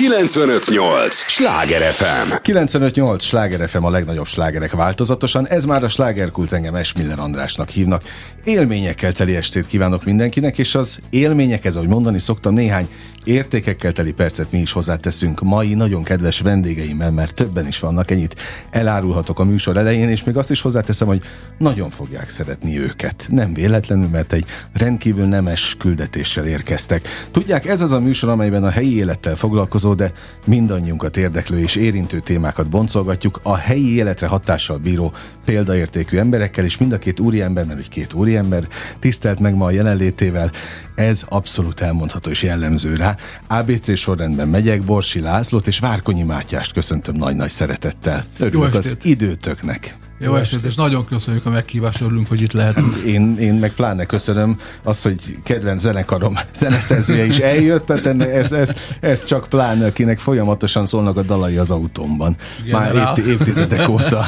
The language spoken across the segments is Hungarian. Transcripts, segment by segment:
958! Sláger FM! 958! Sláger FM a legnagyobb slágerek változatosan. Ez már a slágerkult engem Esmiller Andrásnak hívnak. Élményekkel teli estét kívánok mindenkinek, és az élményekhez, ahogy mondani szoktam, néhány értékekkel teli percet mi is hozzáteszünk mai nagyon kedves vendégeimmel, mert többen is vannak, ennyit elárulhatok a műsor elején, és még azt is hozzáteszem, hogy nagyon fogják szeretni őket. Nem véletlenül, mert egy rendkívül nemes küldetéssel érkeztek. Tudják, ez az a műsor, amelyben a helyi élettel foglalkozó, de mindannyiunkat érdeklő és érintő témákat boncolgatjuk a helyi életre hatással bíró példaértékű emberekkel, és mind a két úriember, mert egy két úriember tisztelt meg ma a jelenlétével, ez abszolút elmondható és jellemző rá. ABC sorrendben megyek, Borsi Lászlót és Várkonyi Mátyást köszöntöm nagy-nagy szeretettel. Örülök az időtöknek. Jó estét, és nagyon köszönjük a meghívást, örülünk, hogy itt lehetünk. Hát én, én meg pláne köszönöm azt, hogy kedvenc zenekarom zeneszerzője is eljött, tehát ez, ez, ez csak pláne, akinek folyamatosan szólnak a dalai az autómban. Generál. Már évt, évtizedek óta.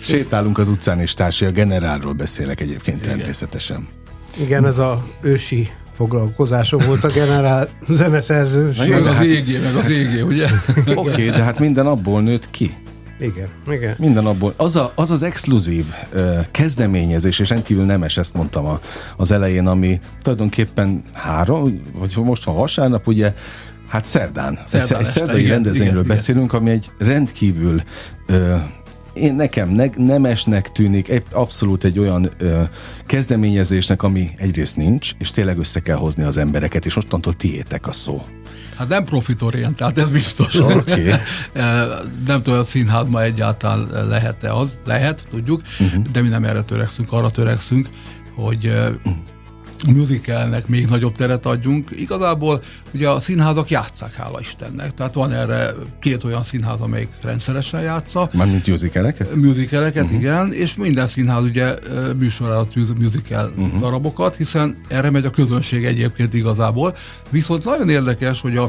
Sétálunk az utcán, és társai a generálról beszélek egyébként Igen. természetesen. Igen, ez a ősi foglalkozása volt a generál zeneszerző. Meg az hát... égé, meg az égé, ugye? Oké, okay, de hát minden abból nőtt ki. Igen, igen. Minden abból. Az a, az, az exkluzív uh, kezdeményezés, és rendkívül nemes, ezt mondtam a, az elején, ami tulajdonképpen három, vagy most van vasárnap, ugye, hát szerdán. szerdán egy szerdai igen, rendezvényről igen, beszélünk, ami egy rendkívül uh, én nekem ne, nemesnek tűnik, egy, abszolút egy olyan ö, kezdeményezésnek, ami egyrészt nincs, és tényleg össze kell hozni az embereket, és mostantól tiétek a szó. Hát nem profitorientált, ez biztos. Okay. nem tudom, a színházban egyáltalán lehet-e az. Lehet, tudjuk, uh-huh. de mi nem erre törekszünk, arra törekszünk, hogy musicalnek még nagyobb teret adjunk. Igazából ugye a színházak játszák, hála Istennek. Tehát van erre két olyan színház, amelyik rendszeresen játsza. Mármint musicaleket? Musicaleket, uh-huh. igen, és minden színház ugye műsorálat musical uh-huh. darabokat, hiszen erre megy a közönség egyébként igazából. Viszont nagyon érdekes, hogy a,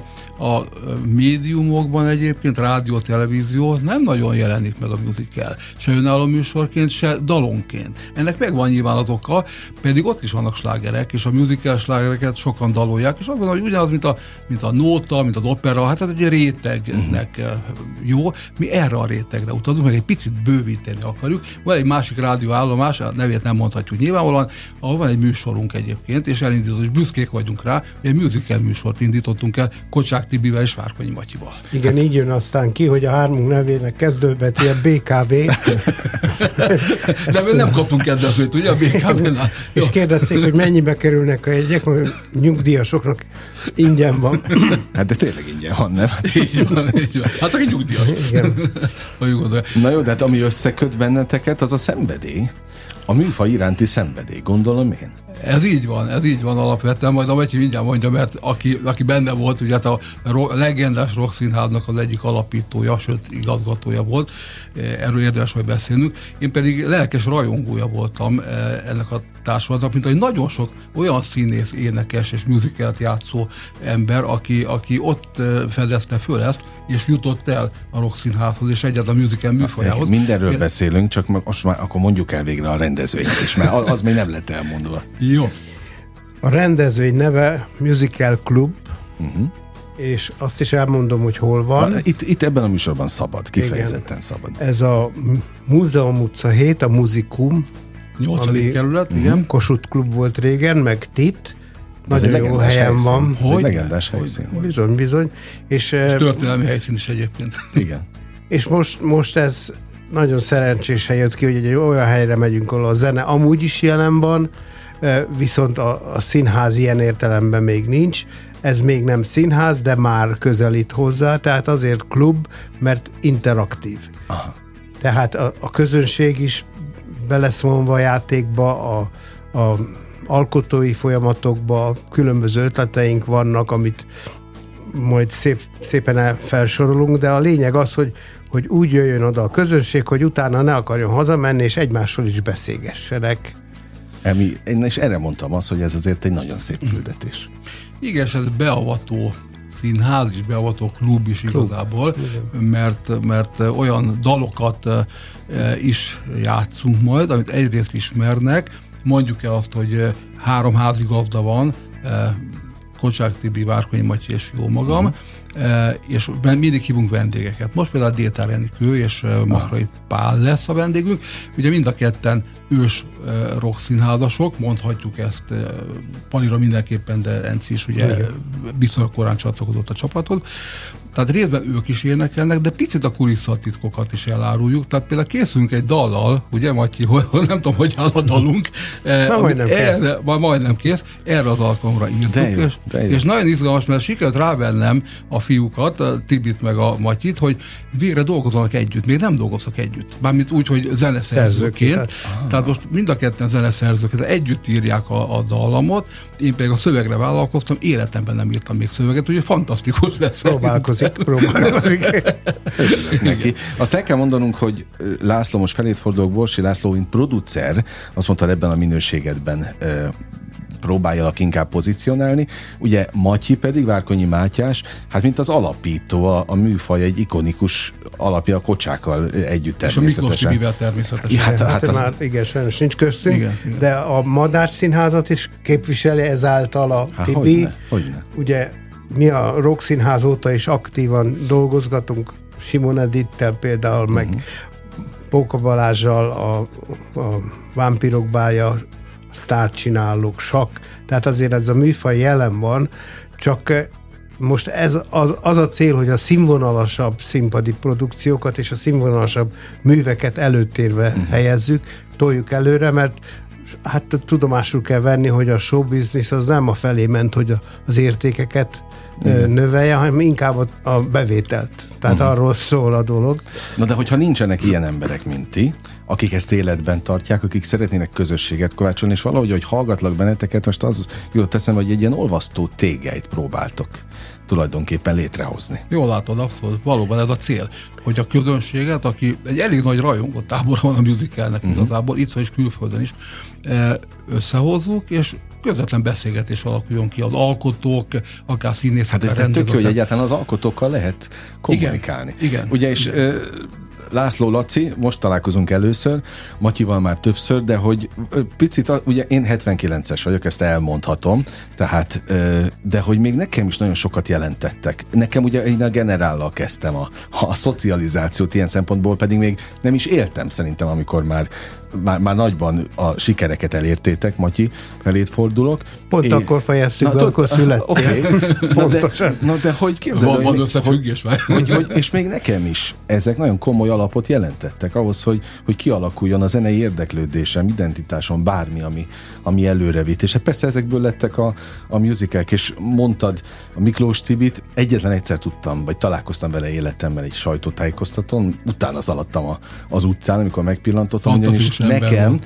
a médiumokban egyébként rádió, televízió nem nagyon jelenik meg a musical. Se önálló műsorként, se dalonként. Ennek megvan nyilván az oka, pedig ott is vannak slágerek, slágerek, és a musical slágereket sokan dalolják, és azt gondolom, hogy ugyanaz, mint a, mint a nóta, mint az opera, hát ez egy rétegnek uh-huh. jó. Mi erre a rétegre utazunk, meg egy picit bővíteni akarjuk. Van egy másik rádióállomás, a nevét nem mondhatjuk nyilvánvalóan, ahol van egy műsorunk egyébként, és elindított, és büszkék vagyunk rá, hogy egy musical műsort indítottunk el Kocsák Tibivel és Várkonyi Matyival. Igen, így jön aztán ki, hogy a hármunk nevének kezdőbetűje BKV. De mi nem kaptunk kedvezőt, ugye a BKV-nál. És kérdezték, hogy mennyibe kerülnek a jegyek, hogy nyugdíjasoknak ingyen van. Hát de tényleg ingyen van, nem? Így van, így van. Hát aki nyugdíjas. Igen. Na jó, de hát ami összeköt benneteket, az a szenvedély. A műfaj iránti szenvedély, gondolom én. Ez így van, ez így van alapvetően, majd a Matyi mindjárt mondja, mert aki, aki benne volt, ugye hát a legendás rock színháznak az egyik alapítója, sőt igazgatója volt, erről érdemes hogy beszélnünk. Én pedig lelkes rajongója voltam eh, ennek a társulatnak, mint hogy nagyon sok olyan színész, énekes és musicalt játszó ember, aki, aki ott eh, fedezte föl ezt, és jutott el a rock színházhoz, és egyáltalán a musical műfajához. Mindenről Én... beszélünk, csak most már akkor mondjuk el végre a rendezvényt is, mert az még nem lett elmondva. Jó. A rendezvény neve Musical Club, uh-huh. és azt is elmondom, hogy hol van. Itt, itt ebben a műsorban szabad, kifejezetten Igen. szabad. Ez a Múzeum utca 7, a Muzikum. 8. kerület, uh-huh. igen. Kossuth Klub volt régen, meg Tit. Nagyon jó helyen helyszín. van. Hogy? Ez egy legendás helyszín. Hogy? Bizony, bizony. És, és történelmi helyszín is egyébként. Igen. És most, most ez nagyon szerencsésen jött ki, hogy egy olyan helyre megyünk, ahol a zene amúgy is jelen van, viszont a, a színház ilyen értelemben még nincs. Ez még nem színház, de már közelít hozzá, tehát azért klub, mert interaktív. Aha. Tehát a, a közönség is beleszólva a játékba, a, a alkotói folyamatokba, különböző ötleteink vannak, amit majd szép, szépen felsorolunk, de a lényeg az, hogy, hogy úgy jöjjön oda a közönség, hogy utána ne akarjon hazamenni, és egymással is beszélgessenek. Emi, én is erre mondtam azt, hogy ez azért egy nagyon szép küldetés. Igen, és ez beavató színház is, beavató klub is klub. igazából, mert, mert olyan dalokat is játszunk majd, amit egyrészt ismernek, mondjuk el azt, hogy három házigazda van, Kocsák Tibi, Várkonyi Matyi és jó magam, uh-huh. és mindig hívunk vendégeket. Most például Détár Enikő és Makrai Pál lesz a vendégünk. Ugye mind a ketten ős rock színházasok, mondhatjuk ezt Palira mindenképpen, de Enci is ugye biztos korán csatlakozott a csapathoz. Tehát részben ők is énekelnek, de picit a kulisszatitkokat is eláruljuk. Tehát például készülünk egy dallal, ugye Matyi, hogy nem tudom, hogy áll a dalunk. Na, majdnem erre, kész. majdnem kész. Erre az alkalomra írtuk. De jó, és, de jó. és nagyon izgalmas, mert sikerült rávennem a fiúkat, a Tibit meg a Matyit, hogy végre dolgozzanak együtt. Még nem dolgoztak együtt. Mármint úgy, hogy zeneszerzőként. Tehát, tehát most mind a ketten zeneszerzőként együtt írják a, a dallamot. Én pedig a szövegre vállalkoztam, életemben nem írtam még szöveget, ugye fantasztikus lesz. Próbálkozik próbálkozik. neki. Azt el kell mondanunk, hogy László most felét fordulok, Borsi László, mint producer, azt mondta ebben a minőségedben próbáljalak inkább pozícionálni. Ugye Matyi pedig, Várkonyi Mátyás, hát mint az alapító, a, a műfaj egy ikonikus alapja a kocsákkal együtt természetesen. És a Miklós természetesen. Hát, hát, hát azt... már, igen, sajnos nincs köztünk, igen, igen. de a Madár Színházat is képviseli ezáltal a hát, Tibi. Hogyne, hogyne. Ugye mi a Rock Színház óta is aktívan dolgozgatunk, Simon Edittel például, uh-huh. meg mhm. Póka Balázsjal, a, a Vámpirok bája, sztárt csinálók, sak, tehát azért ez a műfaj jelen van, csak eh, most ez az, az a cél, hogy a színvonalasabb színpadi produkciókat és a színvonalasabb műveket előtérbe uh-huh. helyezzük, toljuk előre, mert hát tudomásul kell venni, hogy a show business az nem a felé ment, hogy az értékeket Igen. növelje, hanem inkább a bevételt. Tehát uh-huh. arról szól a dolog. Na de hogyha nincsenek ilyen emberek, mint ti, akik ezt életben tartják, akik szeretnének közösséget kovácsolni, és valahogy, hogy hallgatlak benneteket, most az jól teszem, hogy egy ilyen olvasztó tégelyt próbáltok tulajdonképpen létrehozni. Jól látod, abszolút. Valóban ez a cél, hogy a közönséget, aki egy elég nagy rajongó tábor van a musicalnek uh-huh. igazából, itt és külföldön is, e, összehozzuk, és közvetlen beszélgetés alakuljon ki az alkotók, akár színészek. Hát ez tök jó, hogy egyáltalán az alkotókkal lehet kommunikálni. Igen. igen Ugye, és igen. László Laci, most találkozunk először, Matyival már többször, de hogy picit, ugye én 79-es vagyok, ezt elmondhatom, tehát, de hogy még nekem is nagyon sokat jelentettek. Nekem ugye én a generállal kezdtem a, a szocializációt ilyen szempontból, pedig még nem is éltem szerintem, amikor már már, már nagyban a sikereket elértétek, Matyi, felét fordulok. Pont é, akkor fejeztük be, akkor születtél. Okay. Pontosan. Na de, na de hogy képzeld, van, van összefüggés hogy, hogy, hogy, és még nekem is ezek nagyon komoly alapot jelentettek ahhoz, hogy, hogy kialakuljon a zenei érdeklődésem, identitásom, bármi, ami, ami előre vitt. És hát persze ezekből lettek a, a musicalek, és mondtad a Miklós Tibit, egyetlen egyszer tudtam, vagy találkoztam vele életemben egy sajtótájékoztatón, utána szaladtam a, az utcán, amikor megpillantottam, ugyanis nekem,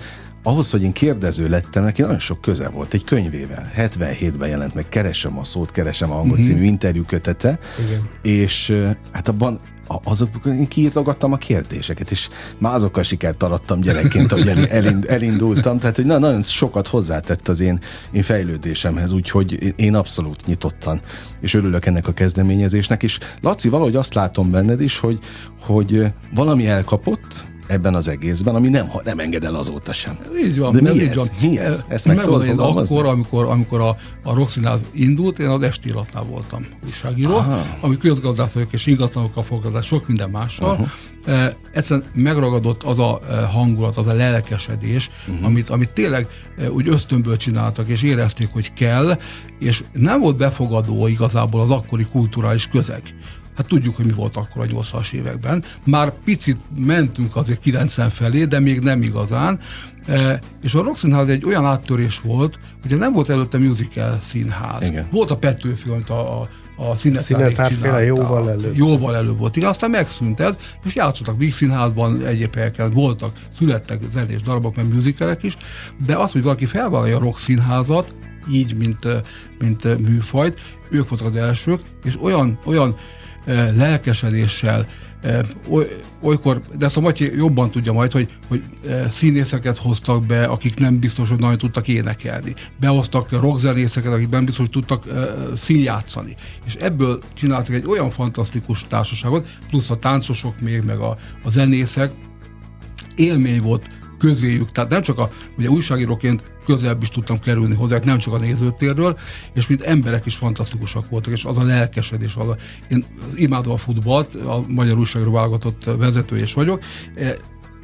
ahhoz, hogy én kérdező lettem, neki nagyon sok köze volt egy könyvével. 77-ben jelent meg Keresem a szót, keresem a hangot uh-huh. című interjú kötete, Igen. és hát abban azok, én kiírtogattam a kérdéseket, és már azokkal sikert arattam gyerekként, hogy elind, elindultam, tehát hogy na, nagyon sokat hozzátett az én, én fejlődésemhez, úgyhogy én abszolút nyitottan, és örülök ennek a kezdeményezésnek, és Laci, valahogy azt látom benned is, hogy, hogy valami elkapott, ebben az egészben, ami nem, nem enged el azóta sem. Így van. De mi ez? Így van. Mi ez? Ezt meg tudod én akkor, amikor, amikor a, a Roxinál indult, én az esti lapnál voltam újságíró, Aha. ami közgazdász vagyok és ingatlanokkal foglalkozás, sok minden mással. Uh-huh. E, egyszerűen megragadott az a hangulat, az a lelkesedés, uh-huh. amit, amit tényleg úgy ösztönből csináltak, és érezték, hogy kell, és nem volt befogadó igazából az akkori kulturális közeg. Hát tudjuk, hogy mi volt akkor a 80-as években. Már picit mentünk azért 90 felé, de még nem igazán. E, és a Rock Színház egy olyan áttörés volt, ugye nem volt előtte musical színház. Igen. Volt a Petőfi, amit a, a a színetárféle jóval előbb. Jóval előbb volt. Igen, aztán megszűnt ez, és játszottak Víg Színházban, egyéb helyeken voltak, születtek zenés darabok, meg musicalek is, de az, hogy valaki felvállalja a rock színházat, így, mint, mint műfajt, ők voltak az elsők, és olyan, olyan lelkesedéssel, olykor, de ezt a Matyi jobban tudja majd, hogy, hogy színészeket hoztak be, akik nem biztos, hogy nagyon tudtak énekelni. Behoztak rockzenészeket, akik nem biztos, hogy tudtak színjátszani. És ebből csináltak egy olyan fantasztikus társaságot, plusz a táncosok még, meg a, a zenészek. Élmény volt közéjük, tehát nem csak a, ugye újságíróként közelebb is tudtam kerülni hozzá, nem csak a nézőtérről, és mint emberek is fantasztikusak voltak, és az a lelkesedés, az a, én imádom a futballt, a Magyar Újságról válogatott vezető is vagyok, e,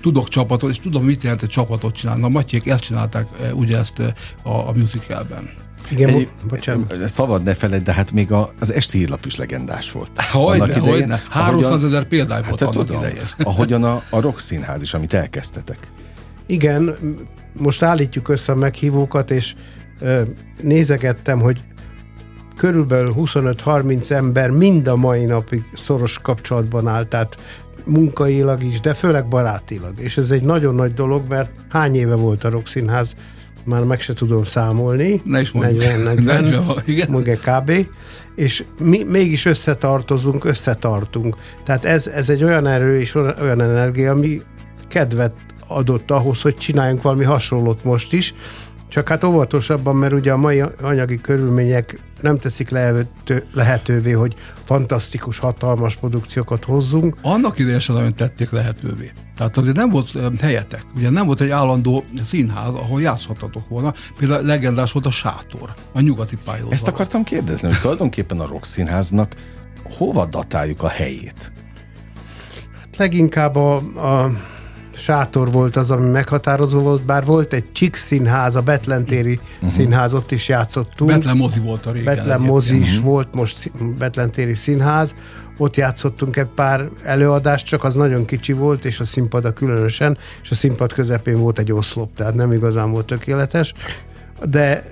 tudok csapatot, és tudom, mit jelent egy csapatot csinálni. A Matyék ezt csinálták e, ugye ezt e, a, a musicalben. Igen, Egy, bocsánat. Szabad ne feled, de hát még a, az esti hírlap is legendás volt. Hogyne, hogyne. 300 ezer példány volt hát, annak tudom, idején. Ahogyan a, a Rock Színház is, amit elkezdtetek. Igen, most állítjuk össze a meghívókat, és ö, nézegettem, hogy körülbelül 25-30 ember mind a mai napig szoros kapcsolatban áll, tehát munkailag is, de főleg barátilag. És ez egy nagyon nagy dolog, mert hány éve volt a Rock Színház, már meg se tudom számolni. Ne is mondjuk. 40, 40, 40, igen. Mondja kb. És mi mégis összetartozunk, összetartunk. Tehát ez, ez egy olyan erő és olyan energia, ami kedvet adott ahhoz, hogy csináljunk valami hasonlót most is, csak hát óvatosabban, mert ugye a mai anyagi körülmények nem teszik lehető, lehetővé, hogy fantasztikus, hatalmas produkciókat hozzunk. Annak idején sem nagyon tették lehetővé. Tehát azért nem volt helyetek. Ugye nem volt egy állandó színház, ahol játszhatatok volna. Például legendás volt a sátor, a nyugati pályaudvar. Ezt akartam kérdezni, hogy tulajdonképpen a Rock Színháznak hova datáljuk a helyét? Leginkább a, a sátor volt az, ami meghatározó volt, bár volt egy Csik színház, a Betlentéri uh-huh. színház, ott is játszottunk. Betlen mozi volt a régen. Betlen mozi is volt, most Betlentéri színház. Ott játszottunk egy pár előadást, csak az nagyon kicsi volt, és a színpada különösen, és a színpad közepén volt egy oszlop, tehát nem igazán volt tökéletes. De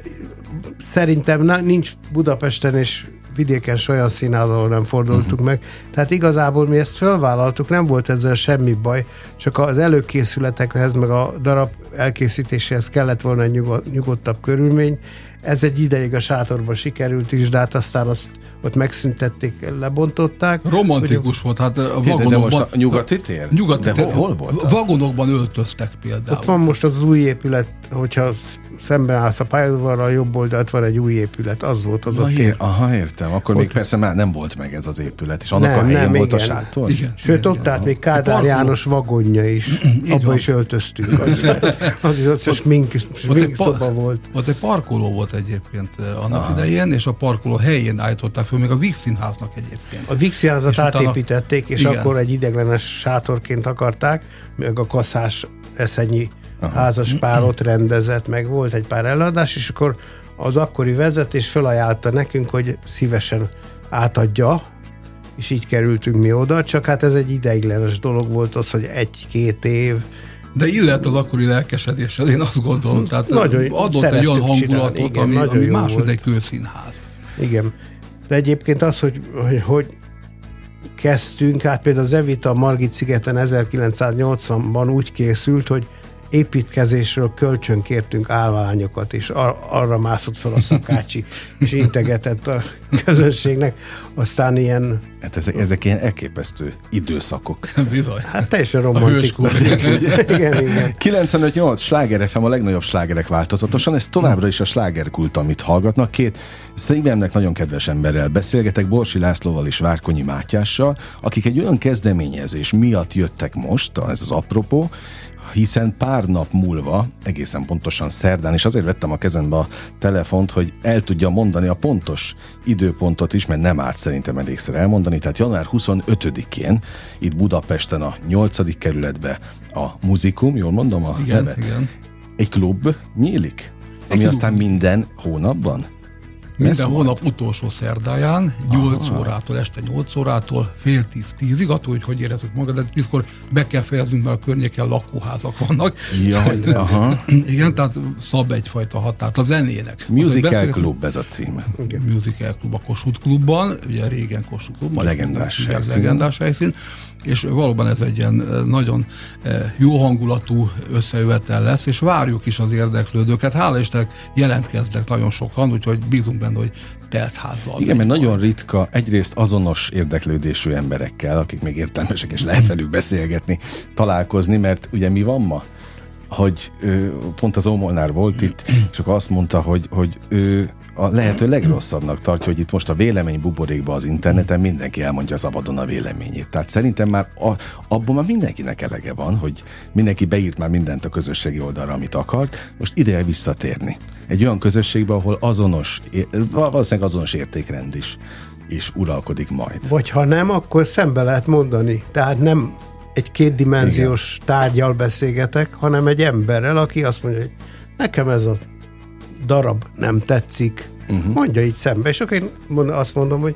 szerintem na, nincs Budapesten és vidéken se olyan színház, ahol nem fordultunk uh-huh. meg. Tehát igazából mi ezt fölvállaltuk, nem volt ezzel semmi baj, csak az előkészületekhez, meg a darab elkészítéséhez kellett volna egy nyugod, nyugodtabb körülmény. Ez egy ideig a sátorban sikerült is, de hát aztán azt ott megszüntették, lebontották. Romantikus volt, hát a Kérde, de vagonokban... most a nyugati tér? Nyugati tér. hol, hol volt? Vagonokban öltöztek például. Ott van most az új épület, hogyha szemben állsz a pályaudvarral, jobb oldalt van egy új épület, az volt az Na, a ér, tér. aha, értem. Akkor még persze már nem volt meg ez az épület, és annak Nem, a helyén nem, volt a igen. sátor? Igen. Sőt, ott állt még Kádár. János vagonja is. Abba van. is öltöztünk. Az, az is az, Ott egy pa- szoba volt. Ott egy parkoló volt egyébként eh, annak Aha. idején, és a parkoló helyén állították föl, még a Víg Színháznak egyébként. A Vix házat És utána- átépítették, és Igen. akkor egy ideglenes sátorként akarták, meg a kaszás eszenyi házas pár ott rendezett, meg volt egy pár előadás, és akkor az akkori vezetés felajánlta nekünk, hogy szívesen átadja, és így kerültünk mi oda, csak hát ez egy ideiglenes dolog volt az, hogy egy-két év, De illet az akkori lelkesedéssel, én azt gondolom. Tehát Nagyon adott egy olyan csinálni, hangulatot, igen, ami, nagyon ami volt. egy kőszínház. Igen. De egyébként az, hogy, hogy, hogy kezdtünk, hát például az Evita a Margit szigeten 1980-ban úgy készült, hogy építkezésről kölcsön kértünk állványokat, és ar- arra mászott fel a szakácsi, és integetett a közönségnek. Aztán ilyen, Hát ezek, ezek ilyen elképesztő időszakok. Bizony. hát teljesen romantikus. igen, igen. 95-8 Sláger FM a legnagyobb slágerek változatosan, ez továbbra is a slágerkult, amit hallgatnak. Két szívemnek nagyon kedves emberrel beszélgetek, Borsi Lászlóval és Várkonyi Mátyással, akik egy olyan kezdeményezés miatt jöttek most, ez az apropó, hiszen pár nap múlva, egészen pontosan szerdán, és azért vettem a kezembe a telefont, hogy el tudja mondani a pontos időpontot is, mert nem árt szerintem elégszer elmondani, tehát január 25-én itt Budapesten a 8. kerületbe a muzikum, jól mondom a Igen, nevet? igen. Egy klub nyílik, ami aztán minden hónapban? Minden hónap utolsó szerdáján, 8 Aha. órától, este 8 órától, fél 10 tízig, attól, hogy hogy érezzük magad, de 10-kor be kell fejeznünk, mert a környéken lakóházak vannak. Jaj, aha. Igen, tehát szab egyfajta határt a zenének. Musical beszélgetünk- Club ez a címe. Musical Club a Kossuth Klubban, ugye régen Kossuth Klub, majd Legendás igen, helyszín. legendás helyszín, és valóban ez egy ilyen eh, nagyon eh, jó hangulatú összejövetel lesz, és várjuk is az érdeklődőket. Hála Istennek jelentkeznek nagyon sokan, úgyhogy bízunk benne, hogy telt házban. Igen, mert nagyon ritka egyrészt azonos érdeklődésű emberekkel, akik még értelmesek, és lehet velük beszélgetni, találkozni, mert ugye mi van ma? Hogy ö, pont az Ómolnár volt itt, és akkor azt mondta, hogy, hogy ő a lehető legrosszabbnak tartja, hogy itt most a vélemény buborékba az interneten mindenki elmondja szabadon a véleményét. Tehát szerintem már a, abból már mindenkinek elege van, hogy mindenki beírt már mindent a közösségi oldalra, amit akart, most ideje visszatérni. Egy olyan közösségbe, ahol azonos, valószínűleg azonos értékrend is is uralkodik majd. Vagy ha nem, akkor szembe lehet mondani. Tehát nem egy kétdimenziós Igen. tárgyal beszélgetek, hanem egy emberrel, aki azt mondja, hogy nekem ez a darab nem tetszik, uh-huh. mondja így szembe, és akkor én azt mondom, hogy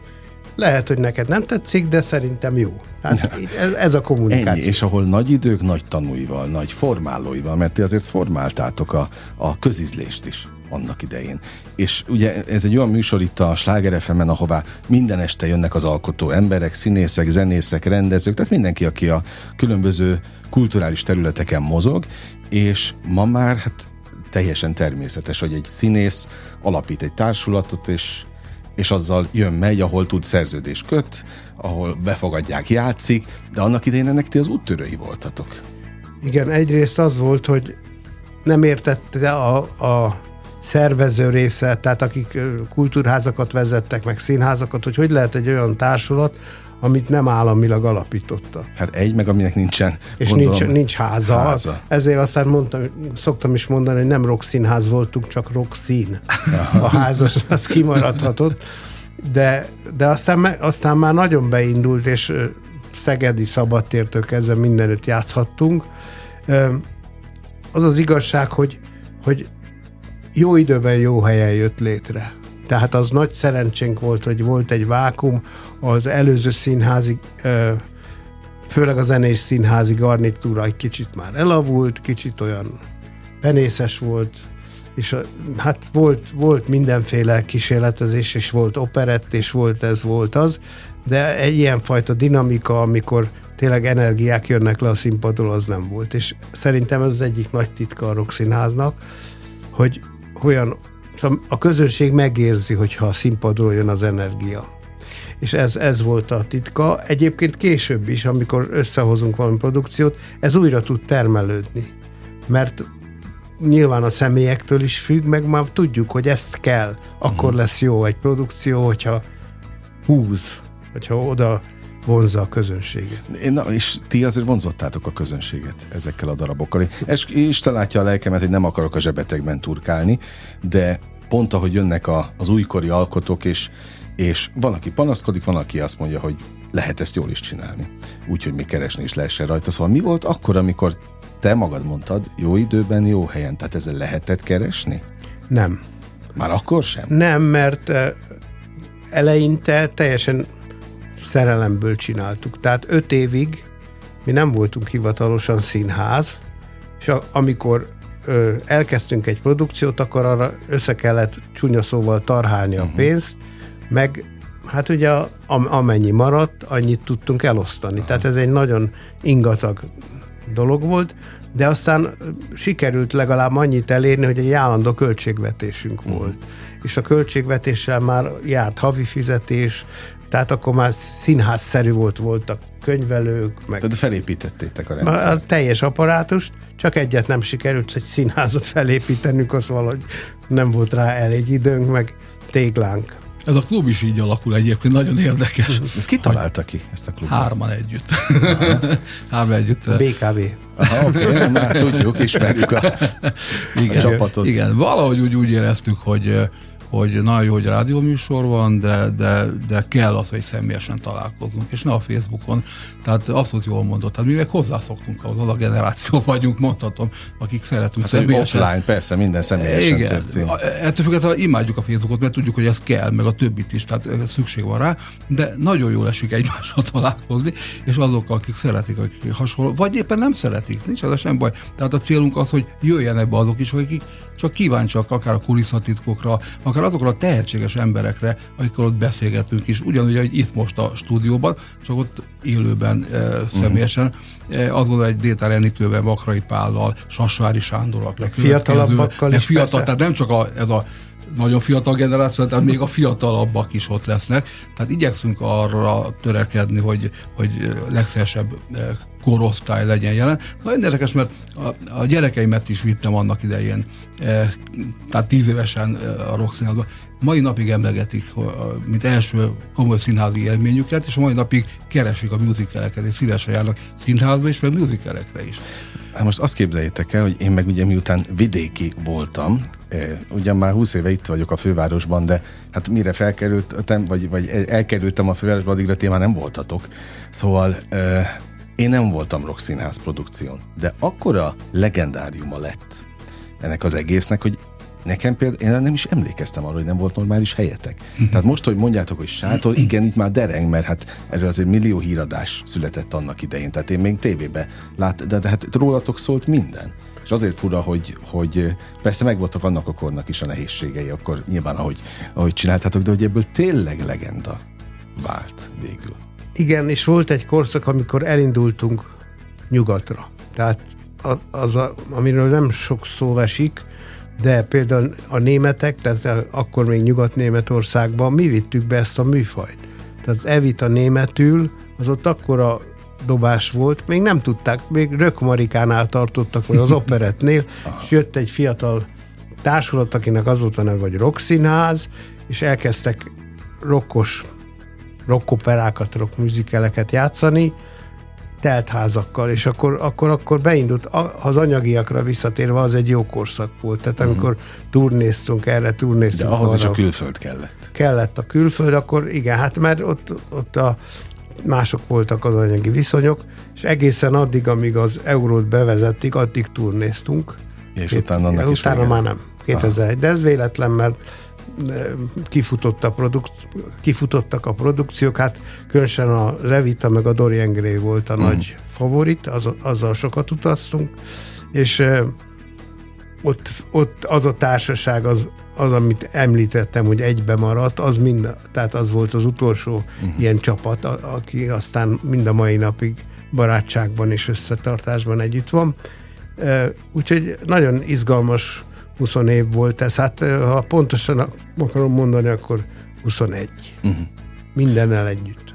lehet, hogy neked nem tetszik, de szerintem jó. Tehát ez, ez a kommunikáció. Ennyi, és ahol nagy idők, nagy tanúival, nagy formálóival, mert ti azért formáltátok a, a közizlést is annak idején. És ugye ez egy olyan műsor itt a Sláger fm ahová minden este jönnek az alkotó emberek, színészek, zenészek, rendezők, tehát mindenki, aki a különböző kulturális területeken mozog, és ma már hát teljesen természetes, hogy egy színész alapít egy társulatot, és és azzal jön, megy, ahol tud szerződés köt, ahol befogadják, játszik, de annak idején ennek ti az úttörői voltatok. Igen, egyrészt az volt, hogy nem értette a, a szervező része, tehát akik kultúrházakat vezettek, meg színházakat, hogy hogy lehet egy olyan társulat, amit nem államilag alapította. Hát egy, meg aminek nincsen És gondolom, nincs, nincs háza. háza. Ezért aztán mondtam, szoktam is mondani, hogy nem rock színház voltunk, csak rock szín. A házas az kimaradhatott. De, de aztán, aztán már nagyon beindult, és Szegedi szabadtértől kezdve mindenütt játszhattunk. Az az igazság, hogy, hogy jó időben jó helyen jött létre. Tehát az nagy szerencsénk volt, hogy volt egy vákum az előző színházi, főleg a zenés színházi garnitúra egy kicsit már elavult, kicsit olyan penészes volt, és hát volt, volt mindenféle kísérletezés, és volt operett, és volt ez, volt az, de egy ilyenfajta dinamika, amikor tényleg energiák jönnek le a színpadról, az nem volt. És szerintem ez az egyik nagy titka a rock színháznak, hogy olyan Szóval a közönség megérzi, hogyha a színpadról jön az energia. És ez, ez volt a titka. Egyébként később is, amikor összehozunk valami produkciót, ez újra tud termelődni. Mert nyilván a személyektől is függ, meg már tudjuk, hogy ezt kell. Akkor mhm. lesz jó egy produkció, hogyha húz, hogyha oda vonzza a közönséget. Na, és ti azért vonzottátok a közönséget ezekkel a darabokkal. És Isten látja a lelkemet, hogy nem akarok a zsebetekben turkálni, de pont ahogy jönnek a, az újkori alkotók, és, és van, aki panaszkodik, van, aki azt mondja, hogy lehet ezt jól is csinálni. Úgyhogy még keresni is lehessen rajta. Szóval mi volt akkor, amikor te magad mondtad, jó időben, jó helyen, tehát ezzel lehetett keresni? Nem. Már akkor sem? Nem, mert eleinte teljesen szerelemből csináltuk. Tehát öt évig mi nem voltunk hivatalosan színház, és a, amikor ö, elkezdtünk egy produkciót, akkor arra össze kellett csúnya szóval tarhálni uh-huh. a mhm. pénzt, meg hát ugye am, amennyi maradt, annyit tudtunk elosztani. Uh-huh. Tehát ez egy nagyon ingatag dolog volt, de aztán sikerült legalább annyit elérni, hogy egy állandó költségvetésünk uh-huh. volt. És a költségvetéssel már járt havi fizetés, tehát akkor már színházszerű volt, voltak könyvelők. Meg Tehát felépítettétek a rendszert. A teljes apparátust, csak egyet nem sikerült, hogy színházat felépítenünk, az valahogy nem volt rá elég időnk, meg téglánk. Ez a klub is így alakul egyébként, nagyon érdekes. Ezt ki találta ki, ezt a klubot? Hárman együtt. Hárman együtt. BKV. Aha, oké, okay, már tudjuk, ismerjük a, igen, a csapatot. Igen, valahogy úgy, úgy éreztük, hogy hogy nagyon jó, hogy rádióműsor van, de, de, de kell az, hogy személyesen találkozunk, és ne a Facebookon. Tehát abszolút jól mondott. Tehát mi meg hozzászoktunk ahhoz, az a generáció vagyunk, mondhatom, akik szeretünk hát személyesen. Offline, persze, minden személyesen Igen. történik. Ettől függetlenül imádjuk a Facebookot, mert tudjuk, hogy ez kell, meg a többit is, tehát szükség van rá, de nagyon jól esik egymással találkozni, és azokkal, akik szeretik, akik hasonló, vagy éppen nem szeretik, nincs az sem baj. Tehát a célunk az, hogy jöjjenek be azok is, akik csak kíváncsiak akár a kulisszatitkokra, akár azokra a tehetséges emberekre, akikkel ott beszélgetünk is, ugyanúgy, hogy itt most a stúdióban, csak ott élőben e, személyesen. E, azt gondolom, hogy Détár Enikővel, Vakrai Pállal, Sasvári Sándorral, fiatalabbakkal is fiatal, persze. tehát nem csak a, ez a nagyon fiatal generáció, tehát még a fiatalabbak is ott lesznek. Tehát igyekszünk arra törekedni, hogy, hogy legszélesebb korosztály legyen jelen. Nagyon érdekes, mert a, a gyerekeimet is vittem annak idején, e, tehát tíz évesen a Roxinázba. Mai napig emlegetik, mint első komoly színházi élményüket, és a mai napig keresik a musicaleket, és szívesen járnak színházba is, meg musicalekre is. Hát most azt képzeljétek el, hogy én meg ugye miután vidéki voltam, eh, ugyan már 20 éve itt vagyok a fővárosban, de hát mire felkerültem, vagy, vagy elkerültem a fővárosba, addigra ti nem voltatok. Szóval eh, én nem voltam rockszínház produkción, de akkora legendáriuma lett ennek az egésznek, hogy Nekem például, én nem is emlékeztem arra, hogy nem volt normális helyetek. Uh-huh. Tehát most, hogy mondjátok, hogy sátor, igen, itt már dereng, mert hát erről azért millió híradás született annak idején. Tehát én még tévébe lát, de, de hát rólatok szólt minden. És azért fura, hogy, hogy persze megvoltak annak a kornak is a nehézségei, akkor nyilván, ahogy, ahogy csináltátok, de hogy ebből tényleg legenda vált végül. Igen, és volt egy korszak, amikor elindultunk nyugatra. Tehát az, a, amiről nem sok szó esik, de például a németek, tehát akkor még Nyugat-Németországban mi vittük be ezt a műfajt. Tehát az Evita németül, az ott akkora dobás volt, még nem tudták, még Rökmarikánál tartottak, vagy az operetnél, és jött egy fiatal társulat, akinek az volt a neve, hogy Rockszínház, és elkezdtek rokkos rockoperákat, rockmusikeleket játszani, teltházakkal, és akkor, akkor, akkor beindult, az anyagiakra visszatérve az egy jó korszak volt, tehát mhm. amikor uh-huh. turnéztunk erre, turnéztunk De ahhoz arra, is a külföld kellett. Kellett a külföld, akkor igen, hát mert ott, ott a mások voltak az anyagi viszonyok, és egészen addig, amíg az eurót bevezették, addig turnéztunk. És Két, utána annak Utána már nem. 2001. Aha. De ez véletlen, mert kifutott a produk, kifutottak a produkciók, hát különösen a Levita meg a Dorian Gray volt a mm. nagy favorit, az, azzal sokat utaztunk, és ott, ott az a társaság, az, az, amit említettem, hogy egybe maradt, az mind, tehát az volt az utolsó uh-huh. ilyen csapat, a, aki aztán mind a mai napig barátságban és összetartásban együtt van. Úgyhogy nagyon izgalmas 20 év volt ez. Hát ha pontosan akarom mondani, akkor 21. Uh-huh. Mindennel együtt.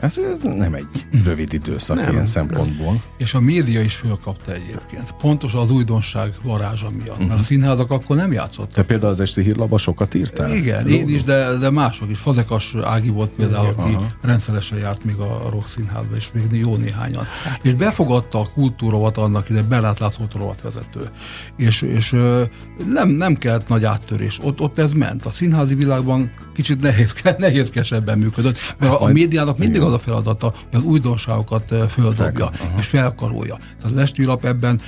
Ez, ez nem egy rövid időszak nem, ilyen szempontból. És a média is fölkapta egyébként. Pontos az újdonság varázsa miatt. Uh-huh. Mert a mhm. színházak akkor nem játszottak. Te például az esti hírlapba sokat írtál? Igen, Ló, én is, de, de mások is. Fazekas Ági volt például, Igen, aki aha. rendszeresen járt még a Rock Színházba, és még jó néhányan. Hát. És befogadta a kultúrovat annak ide, belátlászó vezető. És, és nem, nem kellett nagy áttörés. Ott, ott ez ment. A színházi világban kicsit nehéz, nehézkesebben működött, mert a, a médiának mindig az a feladata, hogy az újdonságokat földobja Fel, és felkarolja. Tehát az esti lap ebben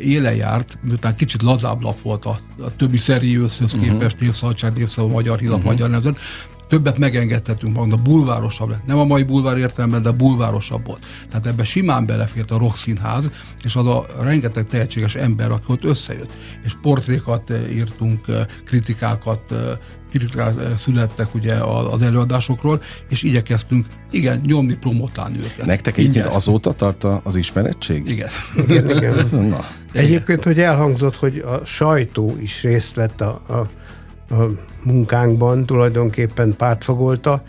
éle járt, miután kicsit lazább lap volt a, a többi szeriőszhöz uh-huh. képest, Névszabadság, Névszabad, Magyar Hílap, uh-huh. Magyar Nemzet, többet megengedhetünk magunknak, bulvárosabb lett. Nem a mai bulvár értelemben, de bulvárosabb volt. Tehát ebbe simán belefért a rock színház, és az a rengeteg tehetséges ember, aki ott összejött. És portrékat írtunk, kritikákat kritikák eh, születtek ugye az előadásokról, és igyekeztünk, igen, nyomni, promotálni őket. Nektek egyébként azóta tart az ismerettség? Igen. igen, igen. Na. Egyébként, hogy elhangzott, hogy a sajtó is részt vett a, a, a munkánkban, tulajdonképpen pártfogolta,